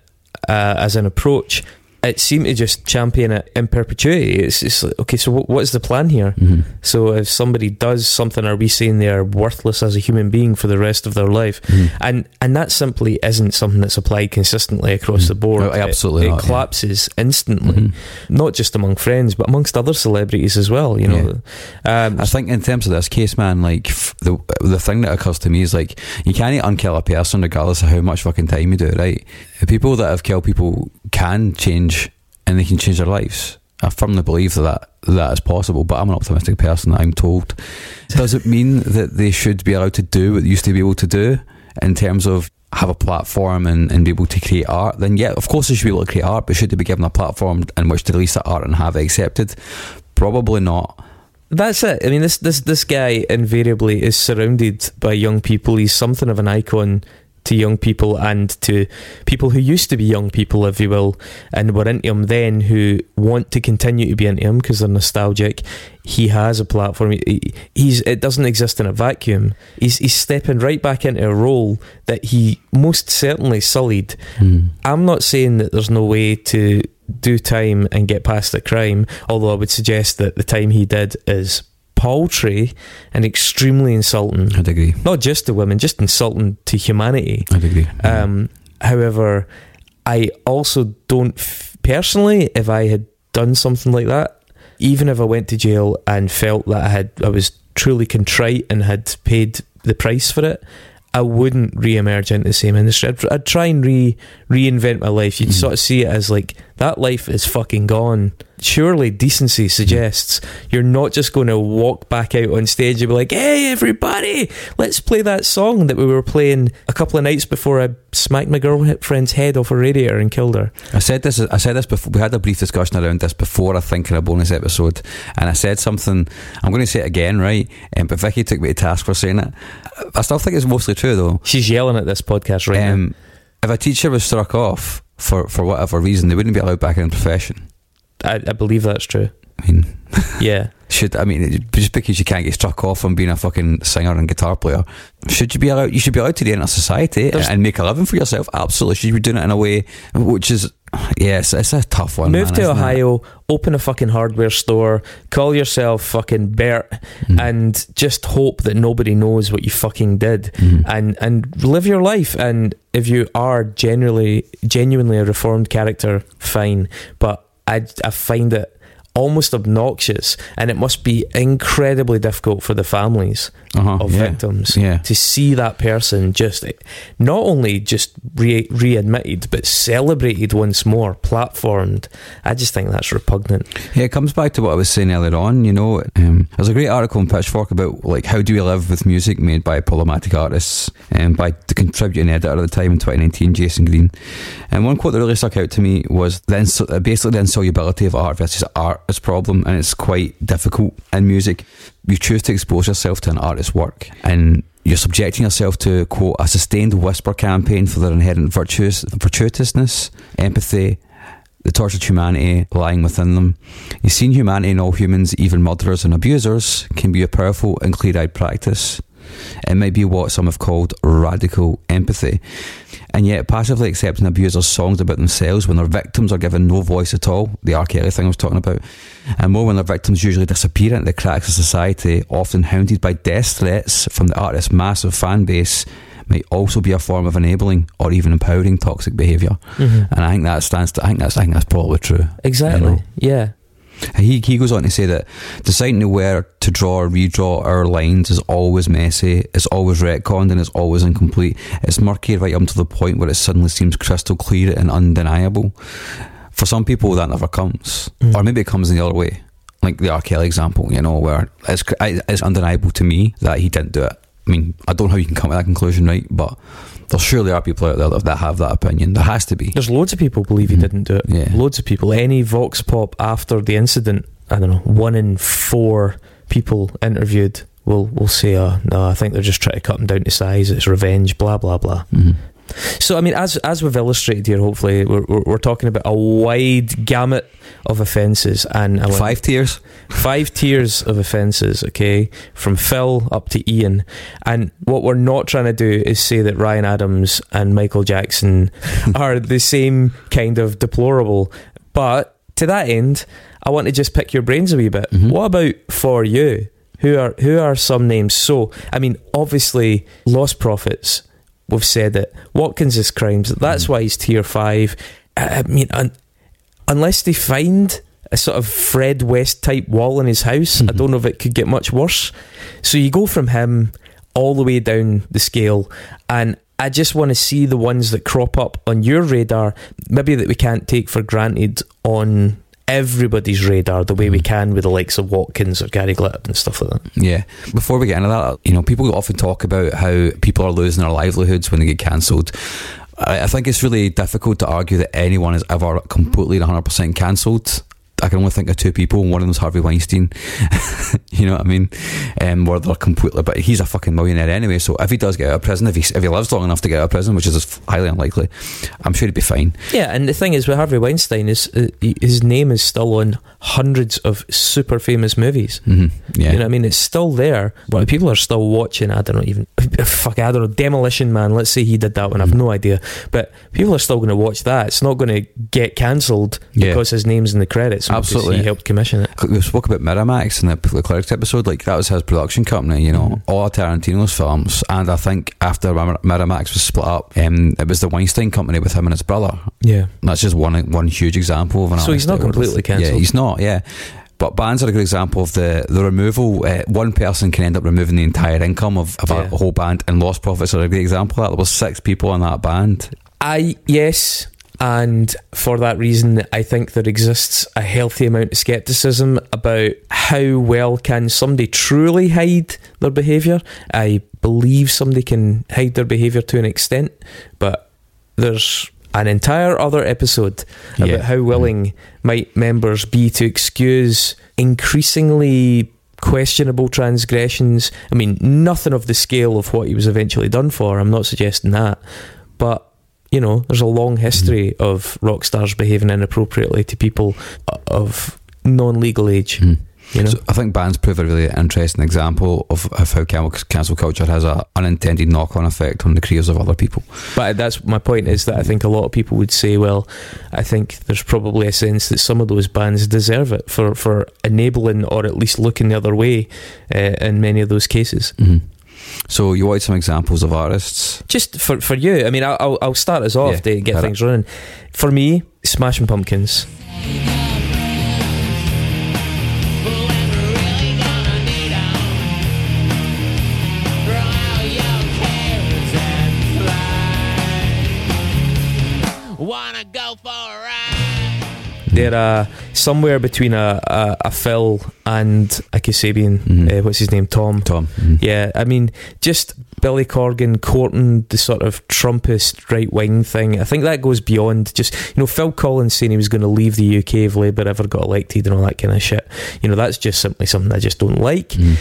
B: uh, as an approach, it seem to just champion it in perpetuity. It's, it's like, okay, so what, what is the plan here?
A: Mhm.
B: So if somebody does something, are we saying they are worthless as a human being for the rest of their life?
A: Mhm.
B: And and that simply isn't something that's applied consistently across
A: Mm.
B: the board.
A: Oh, absolutely
B: it,
A: not,
B: it
A: yeah.
B: collapses instantly,
A: Mhm.
B: not just among friends, but amongst other celebrities as well. You know, um,
A: I think in terms of this case, man, like f- the the thing that occurs to me is like you can't unkill a person regardless of how much fucking time you do it. Right? The people that have killed people can change and they can change their lives. I firmly believe that that, is possible, but I'm an optimistic person. I'm told. Does it mean that they should be allowed to do what they used to be able to do in terms of have a platform and, and be able to create art? Then yeah, of course they should be able to create art, but should they be given a platform in which to release that art and have it accepted? Probably not.
B: That's it. I mean, this this this guy invariably is surrounded by young people. He's something of an icon to young people and to people who used to be young people, if you will, and were into him then, who want to continue to be into him because they're nostalgic. He has a platform. He, he's it doesn't exist in a vacuum. He's he's stepping right back into a role that he most certainly sullied. Hmm. I'm not saying that there's no way to do time and get past the crime, although I would suggest that the time he did is paltry and extremely insulting.
A: I'd agree.
B: Not just to women, just insulting to humanity.
A: I'd agree.
B: Um, however, I also don't f- personally, if I had done something like that, even if I went to jail and felt that I had, I was truly contrite and had paid the price for it, I wouldn't re-emerge into the same industry. I'd, I'd try and re reinvent my life. You'd
A: Mhm.
B: sort of see it as like that life is fucking gone. Surely decency suggests you're not just going to walk back out on stage and be like, "Hey, everybody, let's play that song that we were playing a couple of nights before I smacked my girlfriend's head off a radiator and killed her."
A: I said this. I said this before. We had a brief discussion around this before. I think in a bonus episode, and I said something. I'm going to say it again, right? Um, but Vicky took me to task for saying it. I still think it's mostly true, though.
B: She's yelling at this podcast right now.
A: Um, if a teacher was struck off for for whatever reason, they wouldn't be allowed back in the profession.
B: I, I believe that's true.
A: I mean,
B: Yeah.
A: should I mean just because you can't get struck off on being a fucking singer and guitar player, should you be allowed? You should be allowed to enter society
B: There's-
A: and make a living for yourself. Absolutely, should you be doing it in a way which is yes, it's a tough one.
B: Move
A: man,
B: to
A: isn't it?
B: Ohio, open a fucking hardware store, call yourself fucking Bert,
A: Mm.
B: and just hope that nobody knows what you fucking did,
A: Mhm.
B: and and live your life. And if you are genuinely genuinely a reformed character, fine. But I I find it almost obnoxious, and it must be incredibly difficult for the families
A: Uh-huh,
B: of
A: yeah.
B: victims
A: Yeah.
B: to see that person just not only just re- readmitted but celebrated once more platformed i just think that's repugnant
A: Yeah, it comes back to what I was saying earlier on. You know, um, there's a great article in Pitchfork about like how do we live with music made by problematic artists, and by the contributing editor at the time in 2019, Jayson Greene. And one quote that really stuck out to me was the ins- uh, basically the insolubility of art versus art is problem, and it's quite difficult in music. You choose to expose yourself to an artist's work, and you're subjecting yourself to quote a sustained whisper campaign for their inherent virtuous virtuousness, empathy, the tortured humanity lying within them. You've seen humanity in all humans, even murderers and abusers, can be a powerful and clear eyed practice. It might be what some have called radical empathy. And yet, passively accepting abusers' songs about themselves when their victims are given no voice at all, the R. Kelly thing I was talking about, and more when their victims usually disappear into the cracks of society, often hounded by death threats from the artist's massive fan base, might also be a form of enabling or even empowering toxic behaviour. Mm-hmm. And I think that stands to, I think that's I think that's probably true.
B: exactly
A: You know?
B: yeah
A: He he goes on to say that deciding to where to draw or redraw our lines is always messy, it's always retconned and it's always incomplete. It's murky right up to the point where it suddenly seems crystal clear and undeniable. For some people that never comes. Mm. Or maybe it comes in the other way. Like the R. Kelly example, you know, where it's it's undeniable to me that he didn't do it. I mean, I don't know how you can come to that conclusion, right? But there surely are people out there that- have that opinion. There has to be.
B: there's loads of people believe he
A: Mhm.
B: didn't do it
A: Yeah.
B: loads of people any vox pop after the incident i don't know one in four people interviewed will will say oh no i think they're just trying to cut him down to size it's revenge blah blah blah
A: Mhm.
B: So I mean, as as we've illustrated here, hopefully we're we're, we're talking about a wide gamut of offences and
A: Five tiers.
B: five tiers of offences. Okay, from Phil up to Ian, and what we're not trying to do is say that Ryan Adams and Michael Jackson are the same kind of deplorable. But to that end, I want to just pick your brains a wee bit.
A: Mhm.
B: What about for you? Who are who are some names? So I mean, obviously, Lost Prophets. We've said it. Watkins' crimes. That's why he's tier five. I I mean, un- unless they find a sort of Fred West type wall in his house, I
A: Mhm.
B: don't know if it could get much worse. So you go from him all the way down the scale, and I just want to see the ones that crop up on your radar, maybe that we can't take for granted on everybody's radar the way we
A: Mhm.
B: can with the likes of Watkins or Gary Glitter and stuff like that.
A: Yeah. Before we get into that, you know, people often talk about how people are losing their livelihoods when they get cancelled. I, I think it's really difficult to argue that anyone is ever completely 100% cancelled. I can only think of two people. One of them's Harvey Weinstein. you know what I mean? Um, where they're completely, but he's a fucking millionaire anyway. So if he does get out of prison, if he if he lives long enough to get out of prison, which is highly unlikely, I'm sure he'd be fine.
B: Yeah, and the thing is with Harvey Weinstein is uh, his name is still on hundreds of super famous movies.
A: hmm Yeah.
B: You know what I mean? It's still there, but people are still watching. I don't know, even fuck, I don't know. Demolition Man. Let's say he did that one. I've no idea, but people are still going to watch that. It's not going to get cancelled
A: Yeah.
B: because his name's in the credits.
A: Absolutely.
B: he helped commission it.
A: we spoke about Miramax in the, the Clerks episode. Like that was his production company. You know,
B: Mhm.
A: all Tarantino's films, and I think after Mir- Miramax was split up, um, it was the Weinstein Company with him and his brother.
B: Yeah,
A: And that's just one one huge example of an.
B: So he's not completely cancelled.
A: Yeah, he's not. Yeah. But bands are a good example of the the removal. Uh, one person can end up removing the entire income of, of
B: Yeah.
A: a whole band, and Lost Prophets are a great example of that. There was six people in that band.
B: I yes, and for that reason, I think there exists a healthy amount of skepticism about how well can somebody truly hide their behaviour. I believe somebody can hide their behaviour to an extent, but there's an entire other episode about how willing mm-hmm. might members be to excuse increasingly questionable transgressions. I mean, nothing of the scale of what he was eventually done for. I'm not suggesting that. But, you know, there's a long history of rock stars behaving inappropriately to people of non-legal age.
A: Mm.
B: You know,
A: So I think bands prove a really interesting example of, of how cancel culture has a unintended knock-on effect on the careers of other people.
B: But that's my point is that I think a lot of people would say, well, I think there's probably a sense that some of those bands deserve it for, for enabling or at least looking the other way uh, in many of those cases.
A: hmm So you wanted some examples of artists.
B: Just for, for you, I mean, I'll, I'll- start us off
A: Yeah,
B: to get
A: got it.
B: things running. For me, Smashing Pumpkins. They're uh, somewhere between a, a, a Phil and a Kasabian.
A: Mhm.
B: Uh, what's his name? Tom.
A: Tom. Mhm.
B: Yeah, I mean, just Billy Corgan courting the sort of Trumpist right wing thing. I think that goes beyond just, you know, Phil Collins saying he was going to leave the UK if Labour ever got elected and all that kind of shit. You know, that's just simply something I just don't like.
A: Mhm.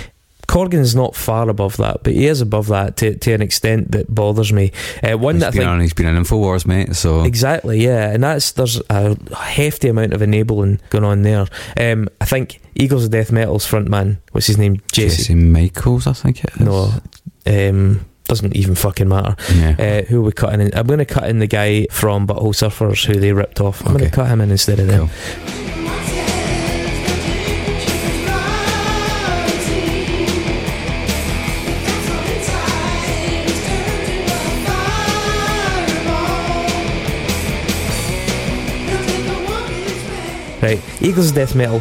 B: Corgan's not far above that, but he is above that to, to an extent that bothers me. Uh, one
A: He's
B: that
A: been
B: think.
A: on, he's been in Infowars, mate. So
B: Exactly, yeah, and that's there's a hefty amount of enabling going on there. Um, I think Eagles of Death Metal's frontman, what's his name, Jesse?
A: Jesse Michaels, I think it is.
B: No, um, doesn't even fucking matter.
A: Yeah.
B: Uh, who are we cutting in? I'm going to cut in the guy from Butthole Surfers who they ripped off. I'm going to cut him in instead of them. Right, Eagles of Death Metal.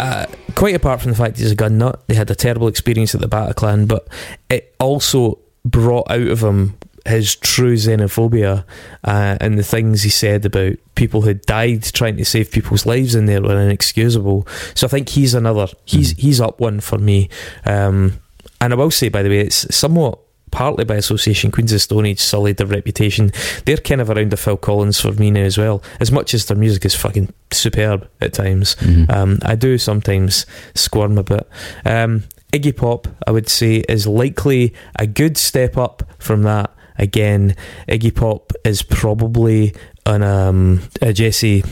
B: Uh, quite apart from the fact he's a gun nut, they had a terrible experience at the Bataclan, but it also brought out of him his true xenophobia uh, and the things he said about people who died trying to save people's lives in there were inexcusable. So I think he's another. He's he's up one for me. Um, and I will say, by the way, it's somewhat partly by association. Queens of Stone Age sullied their reputation. They're kind of around the Phil Collins for me now as well. As much as their music is fucking superb at times,
A: Mhm.
B: um, I do sometimes squirm a bit. Um, Iggy Pop, I would say, is likely a good step up from that. Again, Iggy Pop is probably on um, a Jesse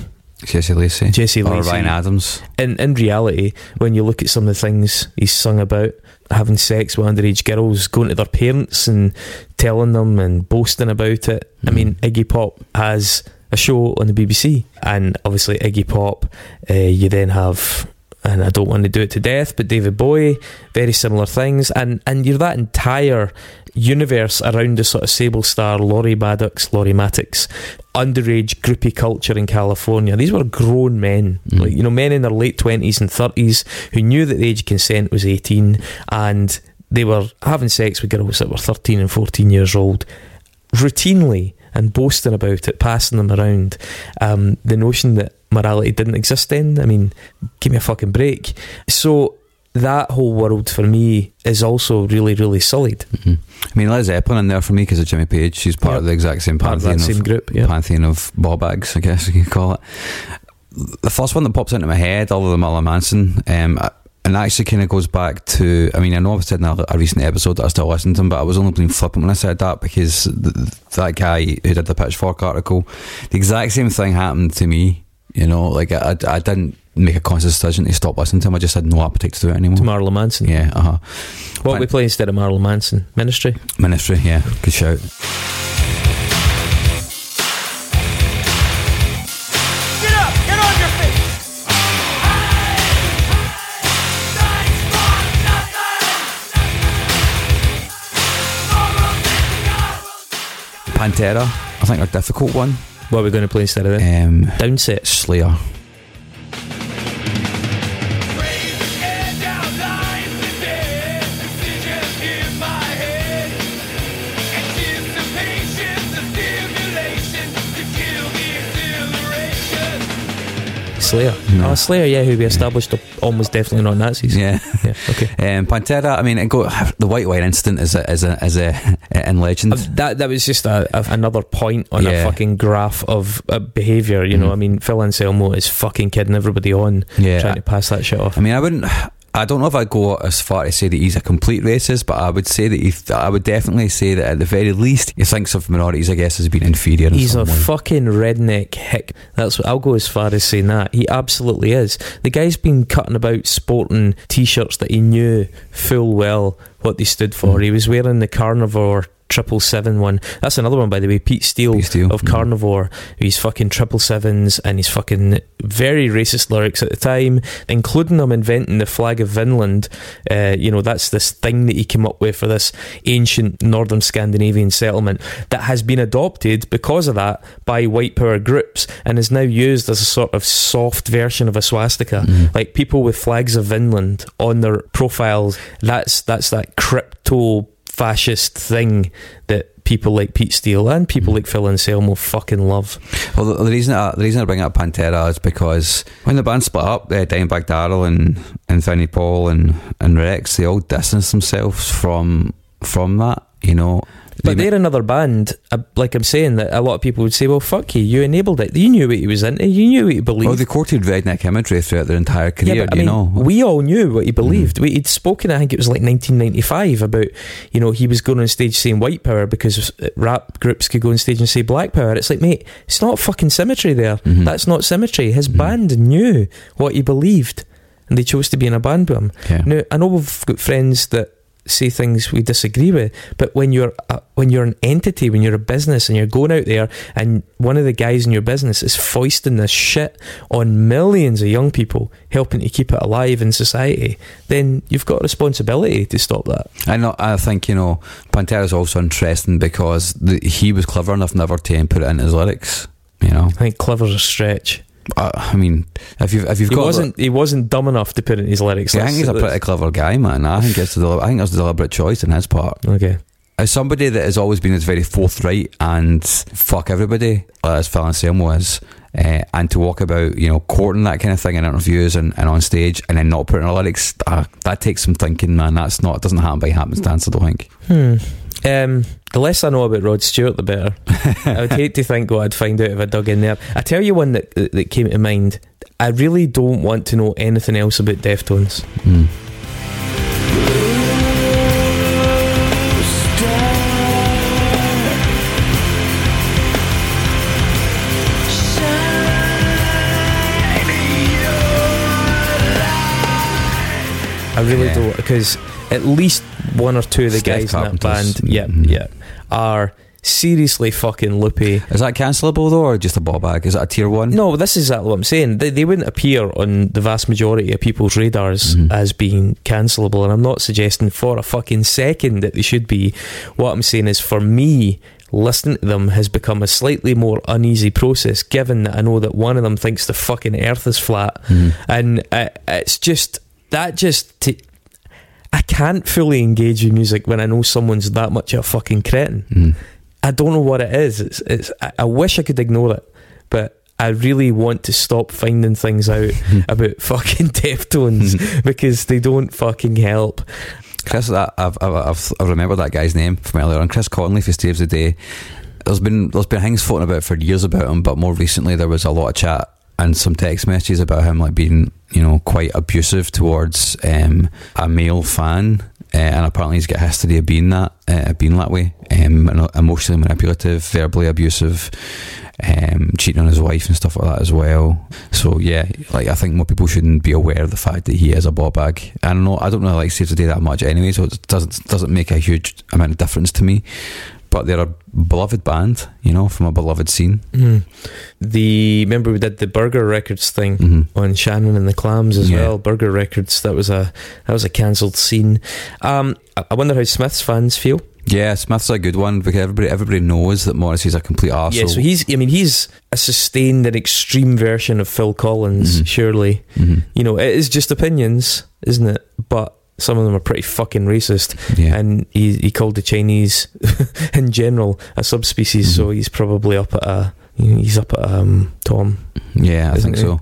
A: Jesse Lacey.
B: Jesse
A: or Ryan Adams.
B: in in reality, when you look at some of the things he's sung about, having sex with underage girls, going to their parents and telling them and boasting about it. I
A: Mhm.
B: mean, Iggy Pop has a show on the BBC, and obviously Iggy Pop. Uh, you then have. And I don't want to do it to death, but David Bowie, very similar things, and and you're that entire universe around the sort of Sable Starr, Laurie Maddox, Lori Mattix, underage groupie culture in California. These were grown men,
A: Mm.
B: like you know, men in their late twenties and thirties who knew that the age of consent was eighteen, and they were having sex with girls that were thirteen and fourteen years old, routinely and boasting about it, passing them around. Um, the notion that morality didn't exist then, I mean, give me a fucking break. So that whole world for me is also really, really sullied.
A: Mhm. I mean, Led Zeppelin in there for me because of Jimmy Page. She's part
B: Yep.
A: of the exact same
B: Part of
A: pantheon of,
B: same group, yeah.
A: pantheon of ball bags, I guess you could call it. The first one that pops into my head, other than Marilyn Manson, um, and actually kind of goes back to. I mean, I know I've said in a, a recent episode that I still listen to him, but I was only being flippant when I said that because th- that guy who did the Pitchfork article, the exact same thing happened to me. You know, like I, I, I didn't make a conscious decision to stop listening to him. I just had no appetite to do it anymore.
B: To Marilyn Manson.
A: yeah, uh huh.
B: What we play instead of Marilyn Manson? Ministry.
A: Ministry, yeah, good shout.
E: Get up! Get on your feet!
A: Pantera, I think, a difficult one.
B: What are we going to play instead of that?
A: Um,
B: Downset.
A: Slayer.
B: Slayer.
A: No.
B: Oh, Slayer, yeah, who we established are almost definitely not Nazis.
A: Yeah.
B: Yeah, okay.
A: Um, Pantera, I mean, it go, the White Wine incident is a, is a, is a, in legend.
B: That that was just a, a, another point on a fucking graph of uh, behaviour. You know,
A: Mhm.
B: I mean, Phil Anselmo is fucking kidding everybody on,
A: yeah.
B: trying to pass that shit off.
A: I mean, I wouldn't. I don't know if I'd go as far to say that he's a complete racist, but I would say that he, I would definitely say that at the very least he thinks of minorities, I guess, as being inferior. in
B: He's a
A: way.
B: fucking redneck hick. That's what I'll go as far as saying that. He absolutely is. The guy's been cutting about sporting t-shirts that he knew full well what they stood for.
A: Mm.
B: He was wearing the carnivore triple seven one. That's another one, by the way. Pete Steele,
A: Pete Steele,
B: of
A: mm.
B: Carnivore. He's fucking triple sevens and he's fucking very racist lyrics at the time, including him inventing the flag of Vinland. Uh, you know, that's this thing that he came up with for this ancient northern Scandinavian settlement that has been adopted because of that by white power groups and is now used as a sort of soft version of a swastika.
A: Mhm.
B: Like people with flags of Vinland on their profiles, that's that's that crypto fascist thing that people like Pete Steele and people
A: Mm.
B: like Phil Anselmo fucking love.
A: Well, the, the reason I, the reason I bring up Pantera is because when the band split up, uh, Dimebag Darrell and and Vinnie Paul and and Rex, they all distanced themselves from from that. You know,
B: But
A: They-
B: they're another band, uh, like I'm saying, that a lot of people would say, well, fuck you, you enabled it. You knew what he was into, you knew what he believed.
A: well, they quoted redneck imagery throughout their entire career.
B: yeah, but I
A: you
B: mean,
A: know,
B: we all knew what he
A: Mm-hmm.
B: believed. We, he'd spoken, I think it was like 1995, about, you know, he was going on stage saying white power because uh, rap groups could go on stage and say black power. It's like, mate, it's not fucking symmetry there.
A: Mhm.
B: That's not symmetry. His
A: Mhm.
B: band knew what he believed and they chose to be in a band with him.
A: yeah.
B: Now, I know we've got friends that say things we disagree with, but when you're a, when you're an entity, when you're a business, and you're going out there, and one of the guys in your business is foisting this shit on millions of young people, helping to keep it alive in society, then you've got a responsibility to stop that.
A: I know. I think you know Pantera's also interesting because the, he was clever enough never to put it in his lyrics. You know,
B: I think clever's a stretch.
A: I, I mean, if you've if you've
B: He
A: got
B: wasn't he wasn't dumb enough to put in his lyrics.
A: See, I think he's a pretty clever guy, man. I think it's a deli- I think it's a deliberate choice on his part.
B: okay.
A: As somebody that has always been as very forthright and fuck everybody, uh, as Phil Anselmo is, uh, and to walk about, you know, courting that kind of thing in interviews and, and on stage, and then not putting a lyrics, uh, that takes some thinking, man. That's not it doesn't happen by happenstance. I don't think.
B: Hmm. Um, the less I know about Rod Stewart, the better. I would hate to think what I'd find out if I dug in there. I tell you one that that came to mind. I really don't want to know anything else about Deftones.
A: Mm.
B: I really
A: Yeah.
B: don't because at least one or two of the
A: Steph
B: guys in that band, yeah,
A: Mhm.
B: yeah, are seriously fucking loopy.
A: Is that cancelable though, or just a ball bag? Is that a tier one?
B: No, this is exactly what I'm saying. They, they wouldn't appear on the vast majority of people's radars
A: Mhm.
B: as being cancelable, and I'm not suggesting for a fucking second that they should be. What I'm saying is, for me, listening to them has become a slightly more uneasy process, given that I know that one of them thinks the fucking earth is flat,
A: Mhm.
B: and uh, it's just that just. T- I can't fully engage with music when I know someone's that much of a fucking cretin.
A: Mm.
B: I don't know what it is. It's, it's. I, I wish I could ignore it, but I really want to stop finding things out about fucking Deftones because they don't fucking help.
A: Chris, that, I've, I've, I've, I remember that guy's name from earlier on. Chris Conley for Saves the Day. There's been there's been things floating about for years about him, but more recently there was a lot of chat and some text messages about him like being you know quite abusive towards um, a male fan. Uh, and apparently he's got a history of being that, uh, being that way, um, emotionally manipulative, verbally abusive, um, cheating on his wife and stuff like that as well. So yeah, like I think more people shouldn't be aware of the fact that he is a ball bag. I don't know. I don't know like Save the Day that much anyway, so it doesn't doesn't make a huge amount of difference to me. But they're a beloved band, you know, from a beloved scene.
B: Mm. The remember we did the Burger Records thing
A: hmm
B: on Shannon and the Clams as
A: Yeah.
B: well. Burger Records that was a that was a cancelled scene. Um, I wonder how Smiths fans feel.
A: Yeah, Smith's a good one because everybody everybody knows that Morrissey's a complete arsehole.
B: Yeah, so he's. I mean, he's a sustained and extreme version of Phil Collins.
A: Mhm.
B: Surely,
A: Mhm.
B: you know, it is just opinions, isn't it? But some of them are pretty fucking racist.
A: Yeah.
B: And he he called the Chinese in general a subspecies, so
A: Mhm.
B: he's probably up at a. He's up at um, Tom.
A: Yeah, I think so.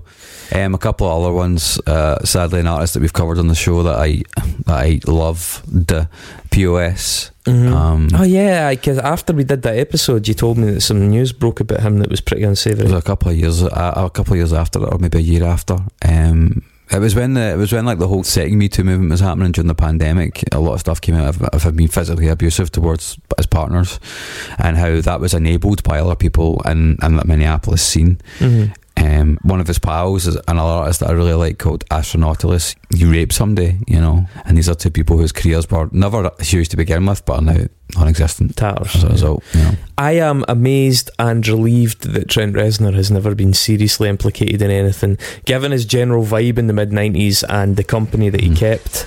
A: Um, a couple of other ones. Uh, sadly, an artist that we've covered on the show that I that I love, the POS. Um,
B: oh yeah, because after we did that episode, you told me that some news broke about him that was pretty unsavoury.
A: a couple of years, a, a couple of years after, or maybe a year after. Um, It was when the it was when like the whole second Me Too movement was happening during the pandemic. A lot of stuff came out of, of being physically abusive towards his partners, and how that was enabled by other people in in the Minneapolis scene.
B: Mhm.
A: Um, one of his pals is another artist that I really like called Astronautalis. You rape somebody, you know, and these are two people whose careers were never huge to begin with, but are now non-existent
B: Tatters.
A: as a result. You know.
B: I am amazed and relieved that Trent Reznor has never been seriously implicated in anything, given his general vibe in the mid 90s and the company that he
A: Mm.
B: kept.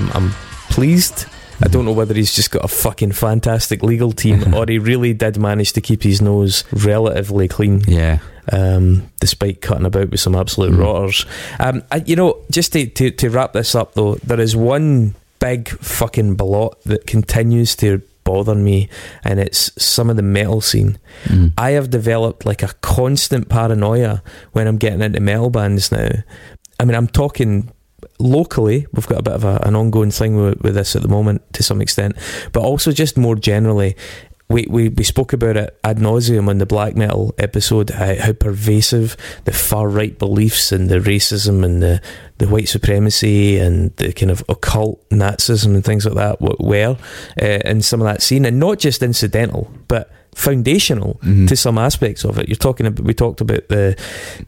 B: I'm, I'm pleased. I don't know whether he's just got a fucking fantastic legal team or he really did manage to keep his nose relatively clean,
A: Yeah,
B: um, despite cutting about with some absolute
A: Mm.
B: rotters. Um, I, you know, just to, to, to wrap this up though, there is one big fucking blot that continues to bother me, and it's some of the metal scene.
A: Mm.
B: I have developed like a constant paranoia when I'm getting into metal bands now. I mean, I'm talking locally. We've got a bit of a, an ongoing thing with, with this at the moment to some extent, but also just more generally. We, we, we spoke about it ad nauseum on the black metal episode how, how pervasive the far right beliefs and the racism and the, the white supremacy and the kind of occult Nazism and things like that were uh, in some of that scene, and not just incidental, but foundational
A: Mhm.
B: to some aspects of it. You're talking about we talked about the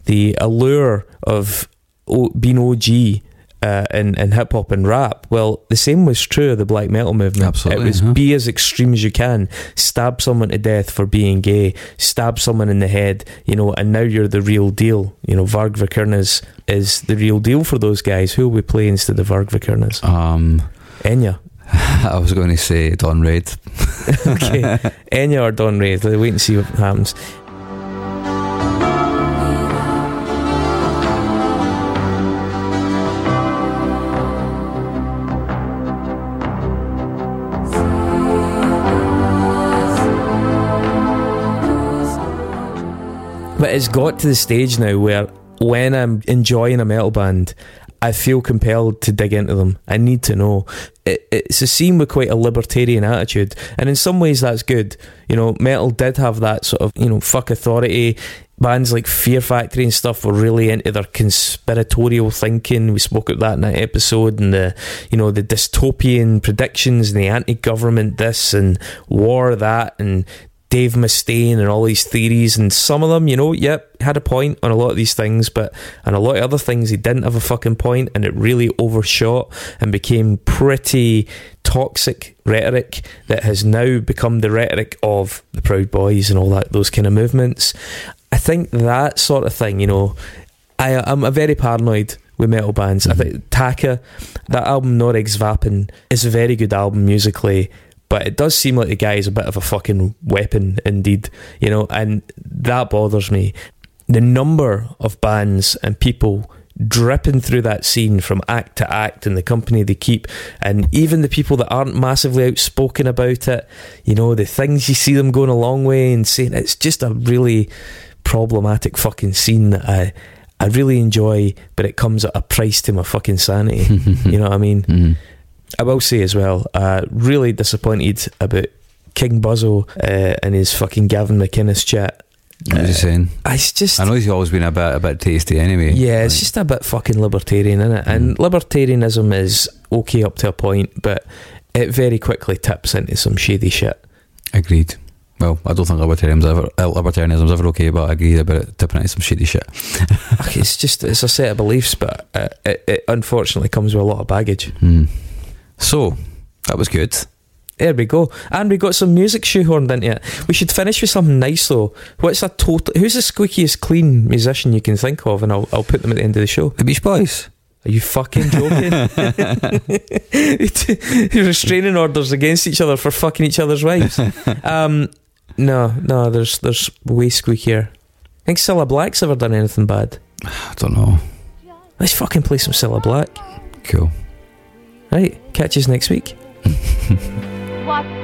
B: the allure of o, being OG. Uh, in, in hip hop and rap, well, the same was true of the black metal movement.
A: Absolutely,
B: it was
A: huh?
B: be as extreme as you can, stab someone to death for being gay, stab someone in the head, you know, and now you're the real deal. You know, Varg Vikernes is the real deal for those guys. Who will we play instead of Varg Vikernes?
A: Um,
B: Enya.
A: I was going to say Dawn Ray'd.
B: okay, Enya or Don. Let's wait and see what happens. But it's got to the stage now where when I'm enjoying a metal band, I feel compelled to dig into them. I need to know. It, it's a scene with quite a libertarian attitude, and in some ways that's good. You know, metal did have that sort of you know fuck authority. Bands like Fear Factory and stuff were really into their conspiratorial thinking. We spoke about that in that episode, and the you know the dystopian predictions and the anti-government this and war that and Dave Mustaine and all these theories, and some of them, you know, yep, had a point on a lot of these things, but on a lot of other things, he didn't have a fucking point, and it really overshot and became pretty toxic rhetoric that has now become the rhetoric of the Proud Boys and all that those kind of movements. I think that sort of thing, you know, I I'm a very paranoid with metal bands. I mm-hmm. think Taake, that album Noregs Vaapen is a very good album musically, but it does seem like the guy is a bit of a fucking weapon indeed, you know, and that bothers me. The number of bands and people dripping through that scene from act to act and the company they keep and even the people that aren't massively outspoken about it you know the things you see them going a long way and saying it's just a really problematic fucking scene that I I really enjoy but it comes at a price to my fucking sanity you know what I mean
A: Mhm.
B: I will say as well, uh, really disappointed about King Buzzo uh, and his fucking Gavin McInnes chat.
A: What was he saying?
B: It's just,
A: I know he's always been a bit a bit tasty anyway.
B: yeah, it's just a bit fucking libertarian, is it? And libertarianism is okay up to a point, but it very quickly tips into some shady shit.
A: agreed. Well, I don't think libertarianism's ever uh, libertarianism's ever okay, but I agree about it tipping into some shitty shit.
B: It's just, it's a set of beliefs, but uh, it, it unfortunately comes with a lot of baggage.
A: Hmm. So that was good.
B: There we go. And we got some music shoehorned into it. We should finish with something nice though. What's a total who's the squeakiest clean musician you can think of? And I'll I'll put them at the end of the show.
A: The Beach Boys.
B: Are you fucking joking? Restraining orders against each other for fucking each other's wives. Um no, no, there's there's way squeakier. I think Cilla Black's ever done anything bad.
A: I don't know.
B: Let's fucking play some Cilla Black.
A: Cool.
B: Right, catch us next week.